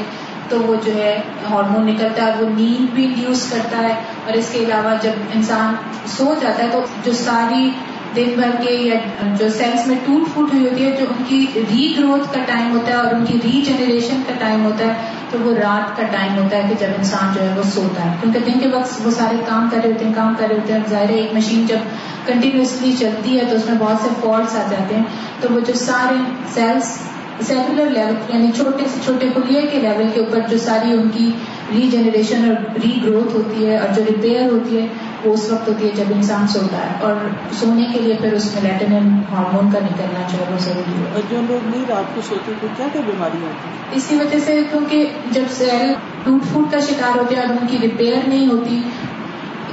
تو وہ جو ہے ہارمون نکلتا ہے، وہ نیند بھی انڈیوس کرتا ہے اور اس کے علاوہ جب انسان سو جاتا ہے تو جو ساری دن بھر کے یا جو سیلس میں ٹوٹ پھوٹ ہوئی ہوتی ہے، جو ان کی ری گروتھ کا ٹائم ہوتا ہے اور ان کی ری جنریشن کا ٹائم ہوتا ہے، تو وہ رات کا ٹائم ہوتا ہے کہ جب انسان جو ہے وہ سوتا ہے۔ کیونکہ دن کے وقت وہ سارے کام کر رہے ہوتے ہیں، کام کر رہے ہوتے ہیں، ظاہر ہے ایک مشین جب کنٹینیوسلی چلتی ہے تو اس میں بہت سے فالٹس آ جاتے ہیں۔ تو وہ جو سارے سیلس سیکولر لیول یعنی چھوٹے سے چھوٹے خلیے کے لیول کے اوپر جو ساری ان کی ری جنریشن اور ری گروتھ ہوتی ہے اور جو ریپیئر ہوتی ہے وہ اس وقت ہوتی ہے جب انسان سوتا ہے اور سونے کے لیے پھر اس میں لیٹن ہارمون کا نکلنا جو ہے وہ ضروری ہے اور جو لوگ نہیں رات کو سوتے تو کیا کیا بیماری ہوتی ہے اسی وجہ سے کیونکہ جب سیل ٹوٹ پھوٹ کا شکار ہوتے ہیں اور ان کی ریپیئر نہیں ہوتی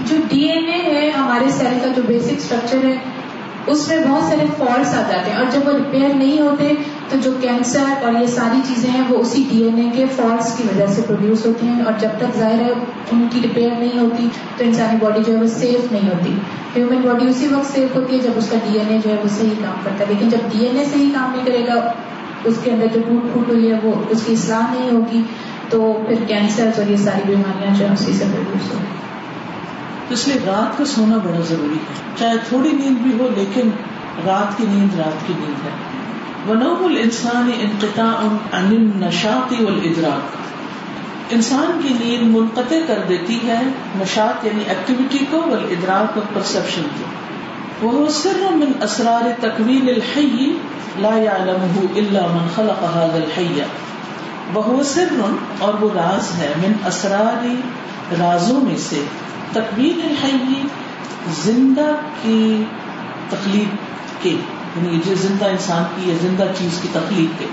جو ڈی این اے ہے ہمارے سیل کا جو بیسک اسٹرکچر ہے اس میں بہت سارے فالٹس آ جاتے ہیں۔ اور جب وہ ریپیئر نہیں ہوتے تو جو کینسر اور یہ ساری چیزیں ہیں وہ اسی ڈی این اے کے فالٹس کی وجہ سے پروڈیوس ہوتی ہیں۔ اور جب تک ظاہر ہے ان کی ریپیئر نہیں ہوتی تو انسانی باڈی جو ہے وہ سیف نہیں ہوتی۔ ہیومن باڈی اسی وقت سیف ہوتی ہے جب اس کا ڈی این اے جو ہے وہ صحیح کام کرتا ہے۔ لیکن جب ڈی این اے صحیح کام نہیں کرے گا، اس کے اندر جو ٹوٹ پھوٹ ہوئی ہے وہ اس کی اصلاح نہیں ہوگی۔ تو پھر کینسر اور یہ ساری بیماریاں جو ہے اسی سے پروڈیوس ہوگی۔ اس لیے رات کا سونا بڑا ضروری ہے۔ چاہے تھوڑی نیند بھی ہو، لیکن رات کی نیند رات کی نیند ہے۔ ونوم الانسان انقطاع عن النشاط والادراک انسان کی نیند منقطع کر دیتی ہے نشاط یعنی ایکٹیویٹی کو والادراک اور پرسپشن کو۔ وہ سر من اسرار تکوین الحی لا يعلمه الا من خلق هذا الحی وہ سر اور وہ راز ہے من اسرار رازوں میں سے۔ تکوین الحی زندہ کی تخلیق کے یعنی جو زندہ انسان کی یا زندہ چیز کی تخلیق کے۔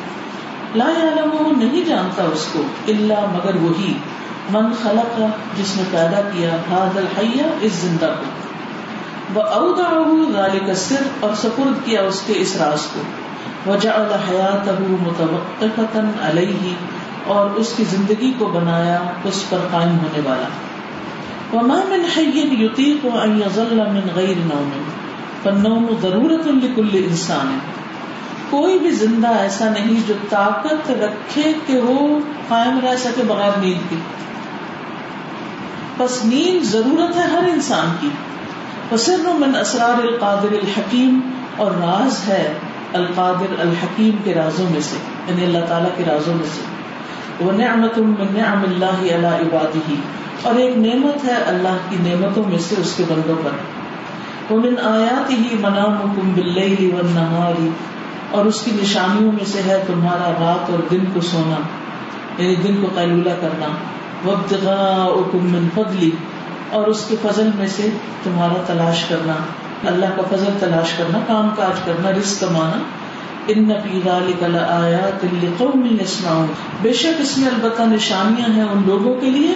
لا عالم وہ نہیں جانتا اس کو اللہ مگر وہی۔ من خلق جس نے پیدا کیا حاض الحیہ، اس زندہ کو۔ وہ اودا ذالک سر اور سپرد کیا اس کے اس راز کو۔ وجعل حیاتہ متوقفتا علیہ اور اس کی زندگی کو بنایا، اس پر قائم ہونے والا۔ وما من حی یطیق ان یظل من غیر نوم فالنوم ضرورت لکل انسان کوئی بھی زندہ ایسا نہیں جو طاقت رکھے کہ وہ قائم رہ سکے بغیر نیند کی بس نیند ضرورت ہے ہر انسان کی۔ وسر من اسرار القادر الحکیم اور راز ہے القادر الحکیم کے رازوں میں سے یعنی اللہ تعالیٰ کے رازوں میں سے۔ وہ نعمت من نعم اللہ علی عبادہ اور ایک نعمت ہے اللہ کی نعمتوں میں سے اس کے بندوں پر۔ ومن آیات ہی منامکم باللیل والنہار، اور اس کی نشانیوں میں سے ہے تمہارا رات اور دن کو سونا یعنی دن کو قیلولہ کرنا۔ وابتغاؤکم من فضلی، اور اس کے فضل میں سے تمہارا تلاش کرنا۔ اللہ کا فضل، تلاش کرنا، کام کاج کرنا، رزق کمانا۔ ان فی ذلک لآیات لقوم یسمعون۔ بے شک اس میں البتہ نشانیاں ہیں ان لوگوں کے لیے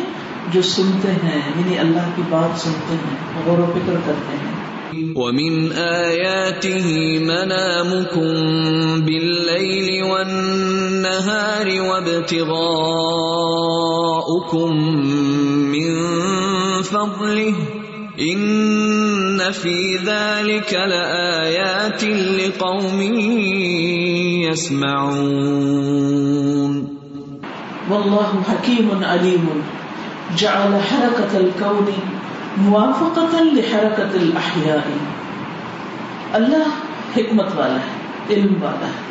جو سنتے ہیں یعنی اللہ کی بات سنتے ہیں غور و فکر کرتے ہیں۔ ومن آياته منامكم بالليل والنهار وابتغاؤكم من فضله إن في ذلك لآيات لقوم يسمعون۔ والله حکیم علیم جعل حرکت الكون موافقتا لحرکت الاحیاء اللہ حکمت والا ہے، علم والا ہے۔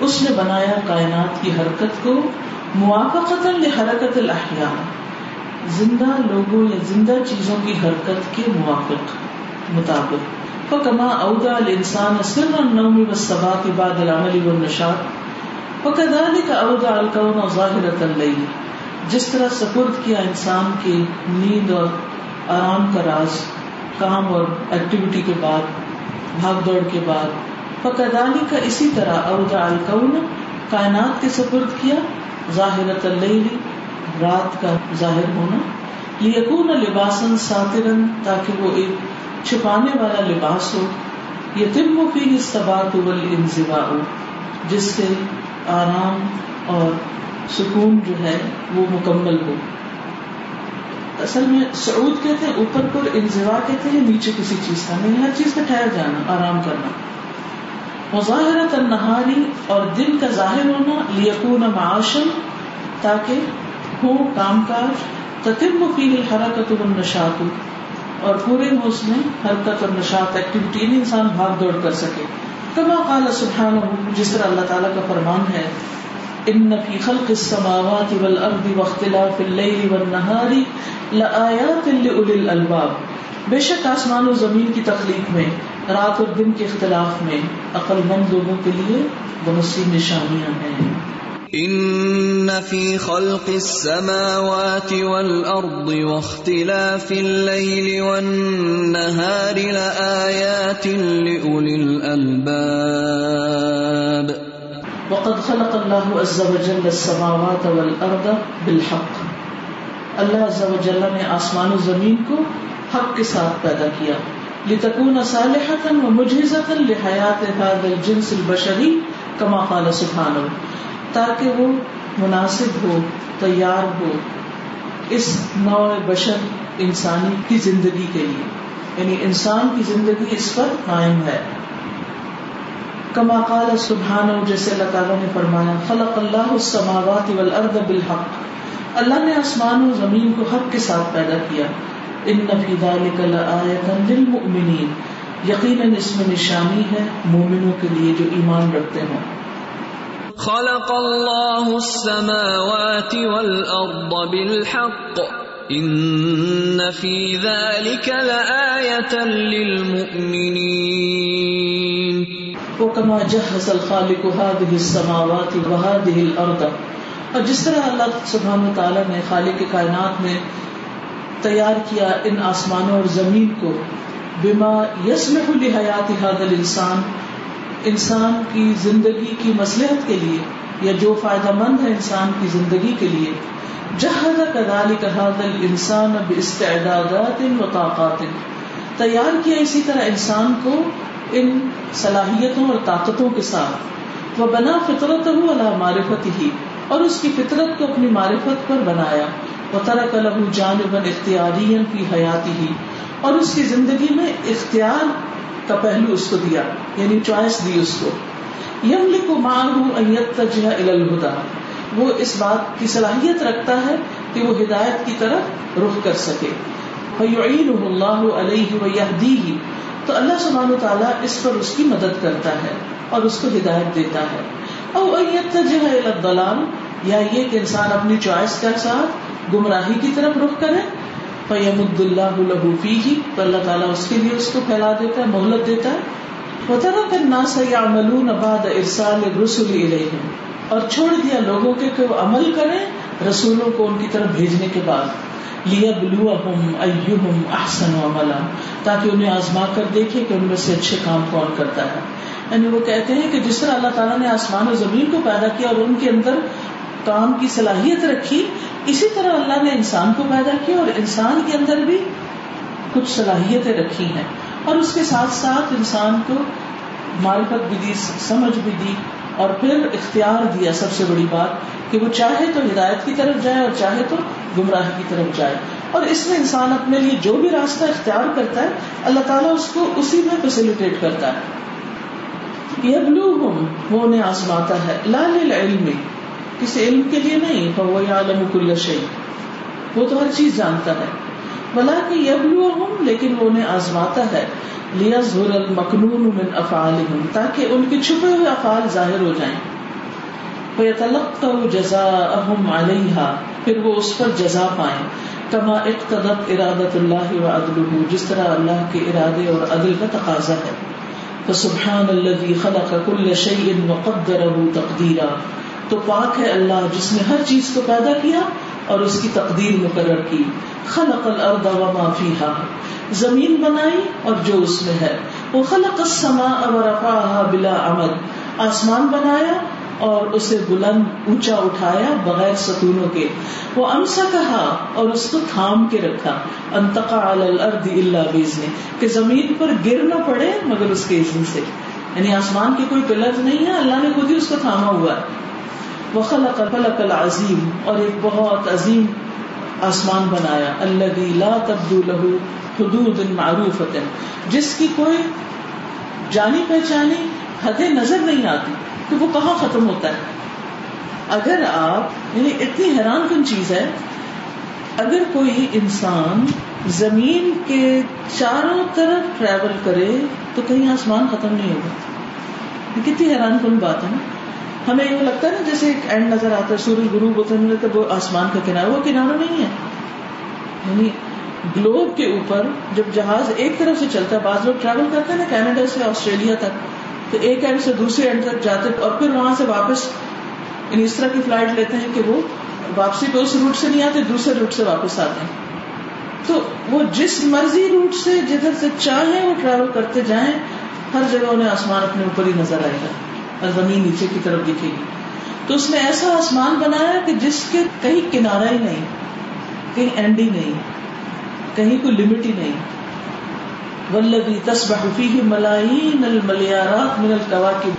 اس نے بنایا کائنات کی حرکت کو موافقتا لحرکت الاحیاء زندہ لوگوں یا زندہ چیزوں کی حرکت کے موافق مطابق۔ فکما اودع الانسان سر النوم والصباح بعد العمل والنشاط۔ وكذلك اودع الكون ظاهرة الليل۔ جس طرح سپرد کیا انسان کے نیند اور آرام کا راز، کام اور ایکٹیویٹی کے بعد، بھاگ دوڑ کے بعد۔ فکدانی کا اسی طرح اودع الکون، کائنات کے سپرد کیا، ظاہرت اللیل، رات کا ظاہر ہونا۔ لیکون لباسن ساترن تاکہ وہ ایک چھپانے والا لباس ہو۔ یتم فیہ الثبات والانزواء، جس سے آرام اور سکون جو ہے وہ مکمل ہو۔ اصل میں سعود کہتے ہیں، اوپر پر انزوا کہتے ہیں، نیچے کسی چیز کا۔ نہیں ہر چیز کا ٹھہر جانا، آرام کرنا۔ مظاہرت النہاری اور دن کا ظاہر ہونا، لیکون معاشن، تاکہ ہو کام کاج تتم فیہ الحرکت والنشاط۔ اور پورے ہو اس میں حرکت اور نشاط ایکٹیویٹی یعنی انسان بھاگ دوڑ کر سکے۔ کما قال سبحانہ، جس طرح اللہ تعالیٰ کا فرمان ہے ان فی خلق السماوات والارض واختلاف الليل والنهار لآیات لأولی الالباب بے شک آسمان و زمین کی تخلیق میں، رات اور دن کے اختلاف میں عقل مند لوگوں کے لیے بہت سی نشانیاں ہیں۔ ان في خلق السماوات والارض واختلاف الليل والنهار لآيات لأولي الالباب وقد خلق الله عز وجل السماوات والارض بالحق. اللہ عز وجل نے آسمان و زمین کو حق کے ساتھ پیدا کیا. لتكون صالحة ومجهزة لحياة هذا الجنس البشري كما قال سبحانه تاکہ وہ مناسب ہو، تیار ہو اس نوع بشر انسانی کی زندگی کے لیے. یعنی انسان کی زندگی اس پر قائم ہے. کما قال سبحانہ، جیسے اللہ تعالیٰ نے فرمایا، خلق اللہ السماوات والارض بالحق۔ اللہ نے آسمان و زمین کو حق کے ساتھ پیدا کیا۔ ان فی ذلک لآیۃ للمؤمنین۔ یقیناً اس میں نشانی ہے مومنوں کے لیے جو ایمان رکھتے ہوں۔ خلق الله السماوات والأرض بالحق۔ إن في ذلك لآية للمؤمنين وكما جهز الخالق هذه السماوات وهذه الأرض اور جس طرح اللہ سبحانہ تعالیٰ نے خالق کائنات نے تیار کیا ان آسمانوں اور زمین کو، بما يصلح لحیات هذا الانسان، انسان کی زندگی کی مسلحت کے لیے یا جو فائدہ مند ہے انسان کی زندگی کے لیے۔ جہد کدالی کہاد انسان اب استعدادات و طاقات۔ تیار کیا اسی طرح انسان کو ان صلاحیتوں اور طاقتوں کے ساتھ۔ وہ بنا فطرت ہو اللہ معرفت ہی اور اس کی فطرت کو اپنی معرفت پر بنایا۔ وہ ترک الح جانب اختیاری کی حیاتی ہی اور اس کی زندگی میں اختیار کا پہلو اس کو دیا یعنی چوائس دی اس کو۔ یم لکھو ماں تجہ الہدا وہ اس بات کی صلاحیت رکھتا ہے کہ وہ ہدایت کی طرف رخ کر سکے۔ اللہ علیہ تو اللہ سبحانہ تعالیٰ اس پر اس کی مدد کرتا ہے اور اس کو ہدایت دیتا ہے۔ او تجہ یا یہ کہ انسان اپنی چوائس کے ساتھ گمراہی کی طرف رخ کرے، فیمد اللہ له فیہ تو اللہ تعالیٰ اس کے لیے اس کو پھیلا دیتا ہے، مہلت دیتا ہے۔ وَتَرَكَ النَّاسَ يَعْمَلُونَ بَعْدَ إِرْسَالِ اور چھوڑ دیا لوگوں کے کہ وہ عمل کریں رسولوں کو ان کی طرف بھیجنے کے بعد لیا بلو اہم احسن عملا، تاکہ انہیں آزما کر دیکھے کہ ان میں سے اچھے کام کون کرتا ہے۔ یعنی وہ کہتے ہیں کہ جس طرح اللہ تعالیٰ نے آسمان و زمین کو پیدا کیا اور ان کے اندر کام کی صلاحیت رکھی، اسی طرح اللہ نے انسان کو پیدا کیا اور انسان کے اندر بھی کچھ صلاحیتیں رکھی ہیں۔ اور اس کے ساتھ ساتھ انسان کو معرفت بھی دی، سمجھ بھی دی۔ اور پھر اختیار دیا سب سے بڑی بات کہ وہ چاہے تو ہدایت کی طرف جائے اور چاہے تو گمراہ کی طرف جائے۔ اور اس میں انسان اپنے لیے جو بھی راستہ اختیار کرتا ہے، اللہ تعالیٰ اس کو اسی میں فیسلٹیٹ کرتا ہے۔ یہ بلو ہوں وہ انہیں آزماتا ہے۔ لال علم کسی علم کے لیے نہیں وہ عالم کل شعی وہ تو ہر چیز جانتا ہے۔ بلا کہ یبلو ہوں لیکن وہ انہیں آزماتا ہے. لیا ظہر المکنون من افعال تاکہ ان کے چھپے ہوئے افعال ظاہر ہو جائیں. فَيَتَلَقَّوْ جَزَاءَهُمْ عَلَيْهَا پھر وہ اس پر جزا پائیں. کما اقتدت ارادت اللہ و عدلہ جس طرح اللہ کے ارادے اور عدل کا تقاضا ہے. فسبحان الذي خلق كل شيء وقدره تقديرا تو پاک ہے اللہ جس نے ہر چیز کو پیدا کیا اور اس کی تقدیر مقرر کی۔ خلق الارض وما فيها زمین بنائی اور جو اس میں ہے۔ وہ خلق السماء ورفعها بلا عمد آسمان بنایا اور اسے بلند اونچا اٹھایا بغیر ستونوں کے۔ وہ امسا کہا اور اس کو تھام کے رکھا۔ انتقا الارض الا بیزنے کہ زمین پر گر نہ پڑے مگر اس کے اذن سے۔ یعنی آسمان کی کوئی پلر نہیں ہے، اللہ نے خود ہی اس کو تھاما ہوا ہے۔ وہ خلق العظیم، اور ایک بہت عظیم آسمان بنایا۔ اللہ لا تبدو لہو حدود معروف جس کی کوئی جانی پہچانی حدیں نظر نہیں آتی کہ وہ کہاں ختم ہوتا ہے؟ اگر آپ یعنی اتنی حیران کن چیز ہے، اگر کوئی انسان زمین کے چاروں طرف ٹریول کرے، تو کہیں آسمان ختم نہیں ہوگا۔ کتنی حیران کن بات ہے نا؟ ہمیں یہ لگتا ہے نا جیسے ایک اینڈ نظر آتا ہے، سورج گرو ہوتے ہیں وہ آسمان کا کنارا وہ کنارا نہیں ہے۔ یعنی گلوب کے اوپر جب جہاز ایک طرف سے چلتا ہے، بعض لوگ ٹریول کرتے ہیں نا، کینیڈا سے، آسٹریلیا تک، تو ایک اینڈ سے دوسرے اینڈ تک جاتے اور پھر وہاں سے واپس یعنی اس طرح کی فلائٹ لیتے ہیں کہ وہ واپسی پہ اس روٹ سے نہیں آتے، دوسرے روٹ سے واپس آتے ہیں۔ تو وہ جس مرضی روٹ سے جدھر سے چاہیں وہ ٹریول کرتے جائیں، ہر جگہ انہیں آسمان اپنے اوپر ہی نظر آئے گا۔ اور زمین نیچے کی طرف دکھے گی۔ تو اس نے ایسا آسمان بنایا کہ جس کے کہیں کنارا ہی نہیں، کہیں اینڈ ہی نہیں، کہیں کوئی لمٹ ہی نہیں۔ والذی تسبح فیہ ملائی الملیارات من الكواکب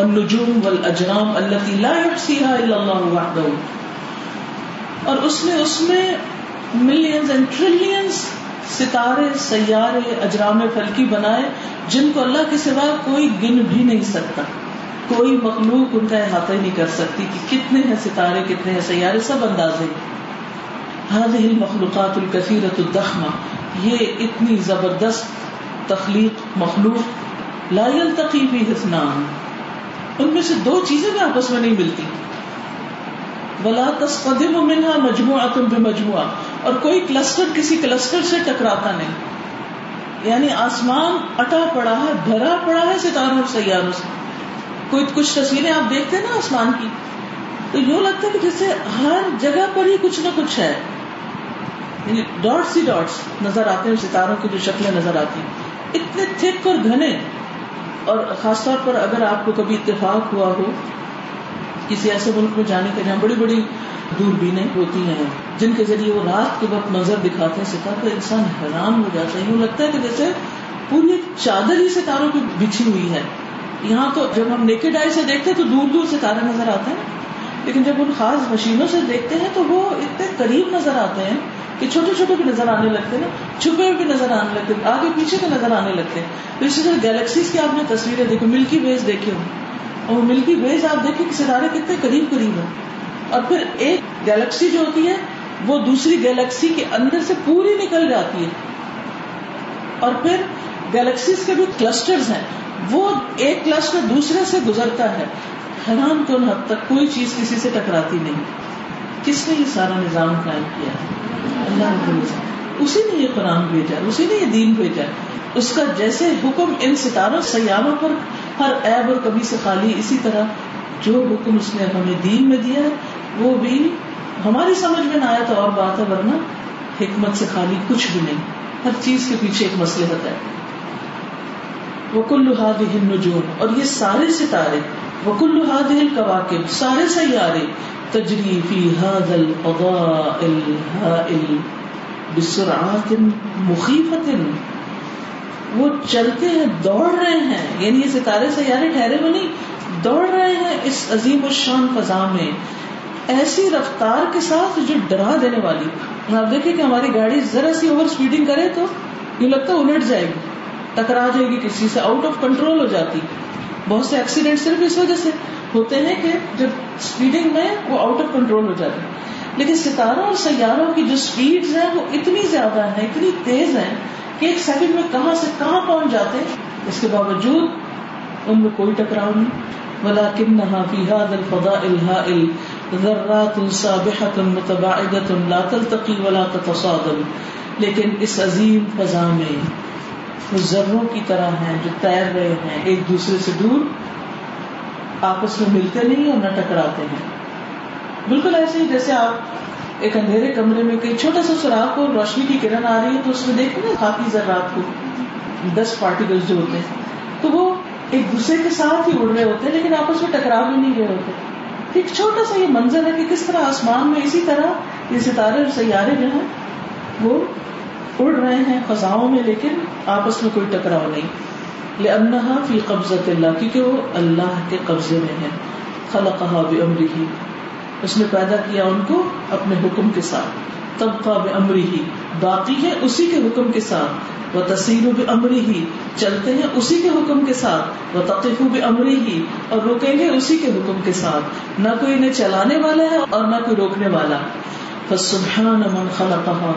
والنجوم والاجرام التي لا يحصيها الا الله وحده۔ اور اس نے اس میں ملینز اینڈ ٹریلینز ستارے، سیارے، اجرام فلکی بنائے، جن کو اللہ کے سوا کوئی گن بھی نہیں سکتا۔ کوئی مخلوق ان کا احاطہ ہی نہیں کر سکتی کہ کتنے ہیں ستارے، کتنے ہیں سیارے، سب اندازے۔ هذه المخلوقات الكثيرة الضخمة، یہ اتنی زبردست تخلیق مخلوق لا يلتقي فيه ان میں سے دو چیزیں بھی آپس میں نہیں ملتی۔ ولا تصطدم منها مجموعة بمجموعة۔ اور کوئی کلسٹر کسی کلسٹر سے ٹکراتا نہیں۔ یعنی آسمان اٹا پڑا ہے، بھرا پڑا ہے ستاروں اور سیاروں سے۔ کوئی کچھ تصویریں آپ دیکھتے ہیں نا آسمان کی، تو یوں لگتا ہے کہ جیسے ہر جگہ پر ہی کچھ نہ کچھ ہے۔ یعنی ڈاٹس ہی ڈاٹس نظر آتے ہیں، ستاروں کی جو شکلیں نظر آتی ہیں۔ اتنے تھک اور گھنے۔ اور خاص طور پر اگر آپ کو کبھی اتفاق ہوا ہو کسی ایسے ملک میں جانے کا جہاں بڑی بڑی دوربینیں ہوتی ہیں، جن کے ذریعے وہ رات کے وقت نظر دکھاتے ہیں ستارے تو انسان حیران ہو جاتا ہے۔ یوں لگتا ہے کہ جیسے پوری چادر ہی ستاروں کی بچھی ہوئی ہے۔ یہاں تو جب ہم نیکڈ آئی سے دیکھتے ہیں تو دور دور ستارے نظر آتے ہیں، لیکن جب ان خاص مشینوں سے دیکھتے ہیں تو وہ اتنے قریب نظر آتے ہیں کہ چھوٹے چھوٹے بھی نظر آنے لگتے ہیں، چھپے ہوئے بھی نظر آنے لگتے ہیں، آگے پیچھے کے نظر آنے لگتے ہیں۔ تو اسی طرح گیلیکسیز کی آپ نے تصویریں دیکھو ملکی ویز دیکھے ہو اور ملکی ویز آپ دیکھیں کہ ستارے کتنے قریب قریب ہیں۔ اور پھر ایک گیلیکسی جو ہوتی ہے، وہ دوسری گیلیکسی کے اندر سے پوری نکل جاتی ہے۔ اور پھر گیلیکسیز کے بھی کلسٹر ہیں۔ وہ ایک کلسٹر دوسرے سے گزرتا ہے حیران کن حد تک کوئی چیز کسی سے ٹکراتی نہیں۔ کس نے یہ سارا نظام قائم کیا؟ اللہ اسی نے یہ قرآن بھیجا، اسی نے یہ دین بھیجا۔ اس کا جیسے حکم ان ستاروں، سیاروں پر ہر عیب اور کبھی سے خالی، اسی طرح جو حکم اس نے ہمیں دین میں دیا ہے وہ بھی ہماری سمجھ میں نہ آیا تو اور بات ہے، ورنہ حکمت سے خالی کچھ بھی نہیں۔ ہر چیز کے پیچھے ایک مسلحت ہے۔ وہ کل نجوم اور یہ سارے ستارے وہ کل ہل کواقب سارے سیارے، تجری فی هذا الهائل بسرعات مخیفت وہ چلتے ہیں، دوڑ رہے ہیں۔ یعنی یہ ستارے سیارے ٹھہرے ہوئے نہیں، دوڑ رہے ہیں اس عظیم الشان فضا میں۔ ایسی رفتار کے ساتھ جو ڈرا دینے والی۔ آپ دیکھیں کہ ہماری گاڑی ذرا سی اوور اسپیڈنگ کرے تو یہ لگتا ہے الٹ جائے گی۔ ٹکرا جائے گی، کسی سے آؤٹ آف کنٹرول ہو جاتی۔ بہت سے ایکسیڈنٹ صرف اس وجہ سے ہوتے ہیں کہ جب اسپیڈنگ میں وہ آؤٹ آف کنٹرول ہو جاتی۔ لیکن ستاروں اور سیاروں کی جو اسپیڈ ہیں وہ اتنی زیادہ ہیں، اتنی تیز ہیں کہ ایک سیکنڈ میں کہاں سے کہاں پہنچ جاتے ہیں۔ اس کے باوجود ان میں کوئی ٹکراؤ نہیں۔ ولا کن الفضاء الهائل ذرات سابحة متباعدة لا تلتقي ولا تتصادم۔ لیکن اس عظیم فضا میں وہ ذروں کی طرح ہیں جو تیر رہے ہیں، ایک دوسرے سے دور آپس میں ملتے نہیں اور نہ ٹکراتے ہیں۔ بالکل ایسے ہی جیسے آپ ایک اندھیرے کمرے میں کئی چھوٹا سا سوراخ کو روشنی کی کرن آ رہی ہے تو اس میں دیکھیں نا خاکی ذرات کو، دس پارٹیکل جو ہوتے ہیں۔ تو وہ ایک دوسرے کے ساتھ ہی اڑ رہے ہوتے ہیں لیکن آپس میں ٹکرا بھی نہیں رہے ہوتے۔ ایک چھوٹا سا یہ منظر ہے کہ کس طرح آسمان میں اسی طرح یہ ستارے اور سیارے جو ہیں وہ اڑ رہے ہیں فضاؤں میں، لیکن آپس میں کوئی ٹکراؤ نہیں۔ لأنها فی قبضت اللہ کیونکہ وہ اللہ کے قبضے میں ہے خلقها بأمره، اس نے پیدا کیا ان کو اپنے حکم کے ساتھ۔ طبقہ بأمره ہی باقی ہے اسی کے حکم کے ساتھ۔ وہ تصیر بأمره ہی چلتے ہیں اسی کے حکم کے ساتھ۔ وہ تقف بأمره ہی اور رکیں گے اسی کے حکم کے ساتھ۔ نہ کوئی انہیں چلانے والا ہے اور نہ کوئی روکنے والا۔ فسبحان من خلقها۔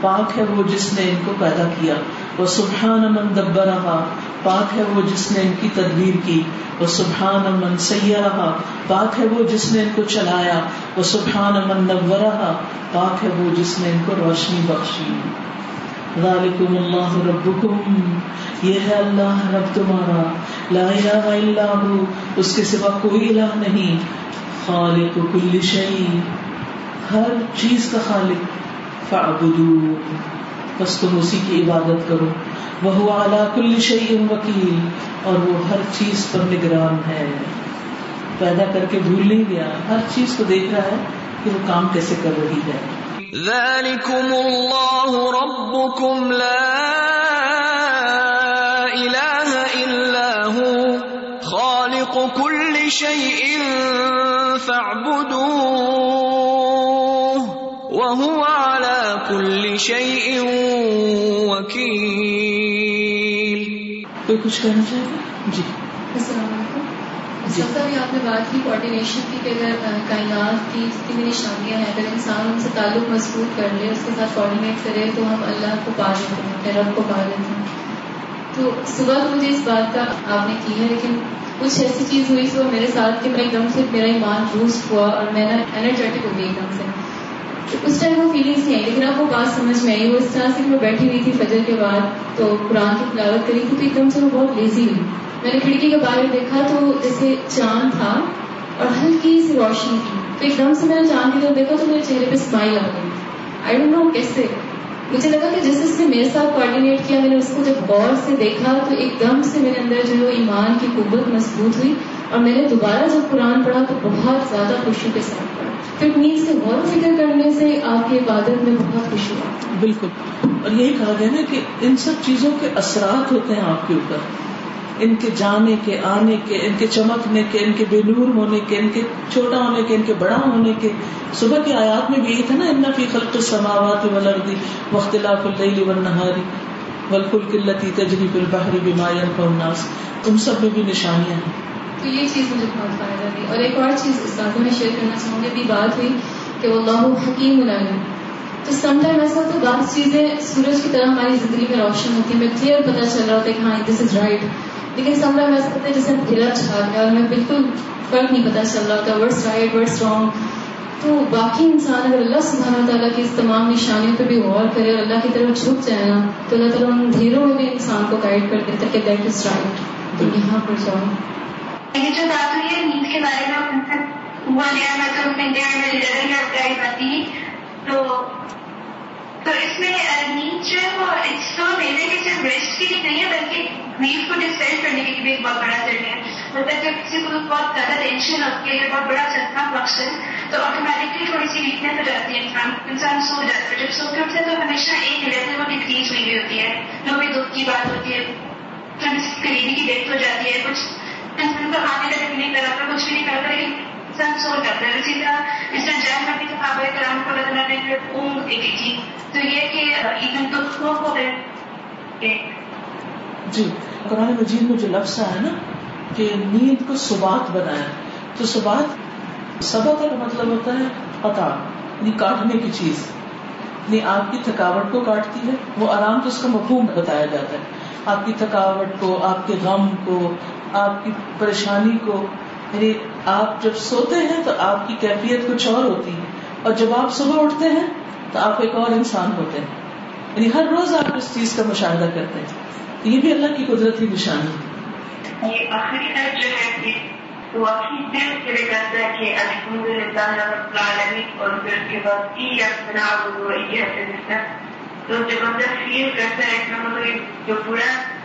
پاک ہے وہ جس نے ان کو پیدا کیا۔ وہ سبحان من دبرہا، پاک ہے وہ جس نے ان کی تدبیر کی۔ وہ سبحان من سیارہ پاک ہے وہ جس نے ان کو چلایا۔ وہ سبحان امن من نورہا، پاک ہے وہ جس نے ان کو روشنی بخشی۔ ذالکم اللہ ربکم، یہ ہے اللہ رب تمہارا۔ لا الہ الا ہو، اس کے سوا کوئی الہ نہیں۔ خالق کل شیء، ہر چیز کا خالق۔ فعبدو بس تم اسی کی عبادت کرو. وہ اعلیٰ کل شعی وکیل. اور وہ ہر چیز پر نگران ہے. پیدا کر کے بھول نہیں گیا. ہر چیز کو دیکھ رہا ہے کہ وہ کام کیسے کر رہی ہے. ذلكم الله ربكم لا إله إلا هو. خالق كل شيء فاعبدوه. شيء وكيل. کوئی کچھ کہنا چاہے جی۔ السلام علیکم۔ جی۔ سب بھی آپ نے بات کی کوآڈینیشن کی کہ اگر کائنات کی جتنی بھی نشانیاں ہیں اگر انسان ان سے تعلق مضبوط کر لے اس کے ساتھ کوآڈینیٹ کرے تو ہم اللہ کو پا لیتے ہیں اپنے رب کو پا لیتے ہیں تو صبح تو مجھے اس بات کا آپ نے کی ہے لیکن کچھ ایسی چیز ہوئی صبح میرے ساتھ کہ میں ایک دم سے میرا ایمان بوسٹ ہوا اور میں نا انرجیٹک ہو گئی ایک دم سے۔ اس ٹائم وہ فیلنگس نہیں آئی، لیکن آپ کو بات سمجھ میں آئی۔ وہ اس طرح سے میں بیٹھی ہوئی تھی فجر کے بعد تو قرآن کی تلاوت کری تھی، تو ایک دم سے وہ بہت لیزی ہوئی۔ میں نے کھڑکی کے باہر دیکھا تو جیسے چاند تھا اور ہلکی سی روشنی تھی۔ تو ایک دم سے میں نے چاند کی طرف دیکھا تو میرے چہرے پہ اسمائل آ گئی۔ آئی ڈونٹ نو کیسے۔ مجھے لگا کہ جس اس نے میرے ساتھ کوآڈینیٹ کیا، میں نے اس کو جب غور سے دیکھا تو ایک دم سے میرے اندر جو ہے ایمان کی قوت مضبوط ہوئی اور میں نے دوبارہ جب قرآن پڑھا تو بہت زیادہ خوشی کے ساتھ پڑھا۔ پھر نیند سے غور و فکر کرنے سے آپ کی عبادت میں بہت خوشی ہوا بالکل۔ اور یہی کہا گیا نا کہ ان سب چیزوں کے اثرات ہوتے ہیں آپ کے اوپر۔ ان کے جانے کے، آنے کے، ان کے چمکنے کے، ان کے بے نور ہونے کے، ان کے چھوٹا ہونے کے، ان کے بڑا ہونے کے۔ صبح کی آیات میں بھی یہی تھا نا، ان فی خلق سماوات ولردی وختلاف اللیل والنہاری والفلک التی تجری بالبحر بما ينفع الناس ان سب میں بھی نشانیاں ہیں۔ تو یہ چیز مجھے بہت فائدہ دی۔ اور ایک اور چیز اس استادوں میں شیئر کرنا چاہوں گی ابھی بات ہوئی کہ وہ اللہ حکیم العلم تو سم ٹائم ایسا ہوتا ہے بعض چیزیں سورج کی طرح ہماری زندگی میں روشن ہوتی ہے میں کلیئر پتا چل رہا ہوتا ہے کہ ہاں دس از رائٹ لیکن سم ٹائم ایسا ہوتا ہے جیسے گھیرا چھا گیا اور میں بالکل فرق نہیں پتا چل رہا ہوتا ورڈس رائٹ ورڈس رانگ تو باقی انسان اگر اللہ سبحانہ تعالیٰ کی اس تمام نشانیوں پہ بھی غور کرے اور اللہ کی طرف جھک جائے نا، تو اللہ تعالیٰ ان دھیروں میں بھی انسان کو گائڈ کر دیتا کہ دیٹ از رائٹ تو یہاں پر جاؤ یہ جو بات ہوئی ہے نیند کے بارے میں هو نعمة من نعم الذين دائمتي تو تو اس میں نیند جو ہے وہ اس تو میرے کہ صرف ریسٹ کے لیے نہیں ہے بلکہ گریف کو ڈسپینڈ کرنے کے لیے بھی ایک بہت بڑا ذریعہ ہے مطلب جب کسی کو بہت زیادہ ٹینشن ہوتی ہے بہت بڑا چلتا فنکشن تو آٹومیٹکلی تھوڑی سی ویکنیس ہو جاتی ہے انسان انسان سو جاتا ہے جب سو کے اٹھتے تو ہمیشہ ایک لیول وہ ڈکریز ہوئی ہوئی ہوتی ہے جو بھی دکھ کی بات ہوتی ہے قریبی کی ڈیتھ ہو جاتی ہے کچھ انسان کو کھانے کا نہیں کراتا کچھ بھی نہیں کراتا لیکن انسان سو جاتا ہے اسی طرح صحابہ کرام کو نے اونگ دے دی تھی تو یہ کہ جی قرآن مجید میں جو لفظ ہے نا کہ نیند کو سبات بنایا تو سبات سبق کا مطلب ہوتا ہے قطع یعنی کاٹنے کی چیز۔ یعنی آپ کی تھکاوٹ کو کاٹتی ہے، وہ آرام تو اس کا مفہوم بتایا جاتا ہے۔ آپ کی تھکاوٹ کو، آپ کے غم کو آپ کی پریشانی کو یعنی آپ جب سوتے ہیں تو آپ کی کیفیت کچھ اور ہوتی ہے۔ اور جب آپ صبح اٹھتے ہیں تو آپ ایک اور انسان ہوتے ہیں۔ یعنی ہر روز آپ اس چیز کا مشاہدہ کرتے ہیں۔ یہ بھی اللہ کی قدرتی نشانی ہے۔ یہ آخری جو ہے تو دل ہے کہ الحمد للہ رب العالمین، اور پھر اس کے بعد ای اپنا وہ یہ تو جب بندہ فیل کرتا ہے اتنا مطلب جو پورا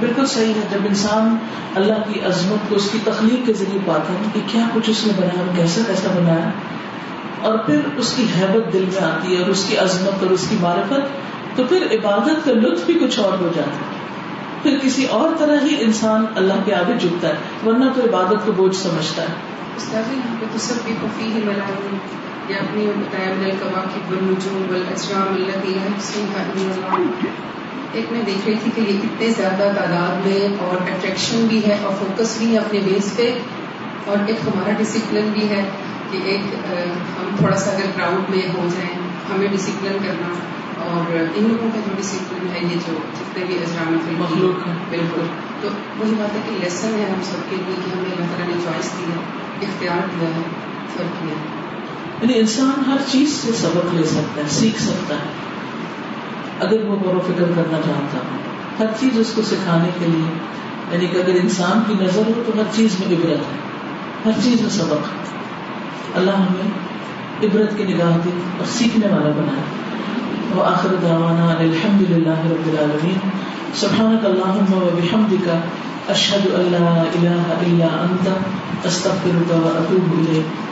بالکل صحیح ہے جب انسان اللہ کی عظمت کو اس کی تخلیق کے ذریعے پاتا ہے کہ کیا کچھ اس نے بنایا کیسے کیسا بنایا اور پھر اس کی حیبت دل میں آتی ہے اور اس کی عظمت اور اس کی معرفت تو پھر عبادت کا لطف بھی کچھ اور ہو جاتا ہے۔ پھر کسی اور طرح ہی انسان اللہ کے آگے جھکتا ہے ورنہ تو عبادت کو بوجھ سمجھتا ہے۔ اپنی بتایا مل کواقب بالنجوم والاجرام التي يحسنها الا الله ایک میں دیکھ رہی تھی کہ یہ کتنے زیادہ تعداد میں اور اٹریکشن بھی ہے اور فوکس بھی ہے اپنے بیس پہ۔ اور ایک ہمارا ڈسپلن بھی ہے کہ ایک ہم تھوڑا سا اگر گراؤنڈ میں ہو جائیں ہمیں ڈسپلن کرنا۔ اور ان لوگوں کا جو ڈسپلن ہے یہ جو جتنے بھی اجرام مخلوق ہیں۔ بالکل۔ تو وہی بات ہے کہ لیسن ہے ہم سب کے لیے کہ ہمیں اللہ تعالیٰ نے چوائس دی ہے اختیار دیا ہے فرق کیا۔ ہے یعنی انسان ہر چیز سے سبق لے سکتا ہے، سیکھ سکتا ہے۔ اگر وہ غور و فکر کرنا چاہتا ہو، ہر چیز اس کو سکھانے کے لیے یعنی کہ اگر انسان کی نظر ہو تو ہر چیز میں عبرت ہے، ہر چیز میں سبق ہے۔ اللہ ہمیں عبرت کی نگاہ دی اور سیکھنے والا بنائے۔ وہ آخر دعوانا الحمد للہ رب العالمین۔ سبحانک اللہم و بحمدک، اشہد ان لا الہ الا انت، استغفرک و اتوب الیک۔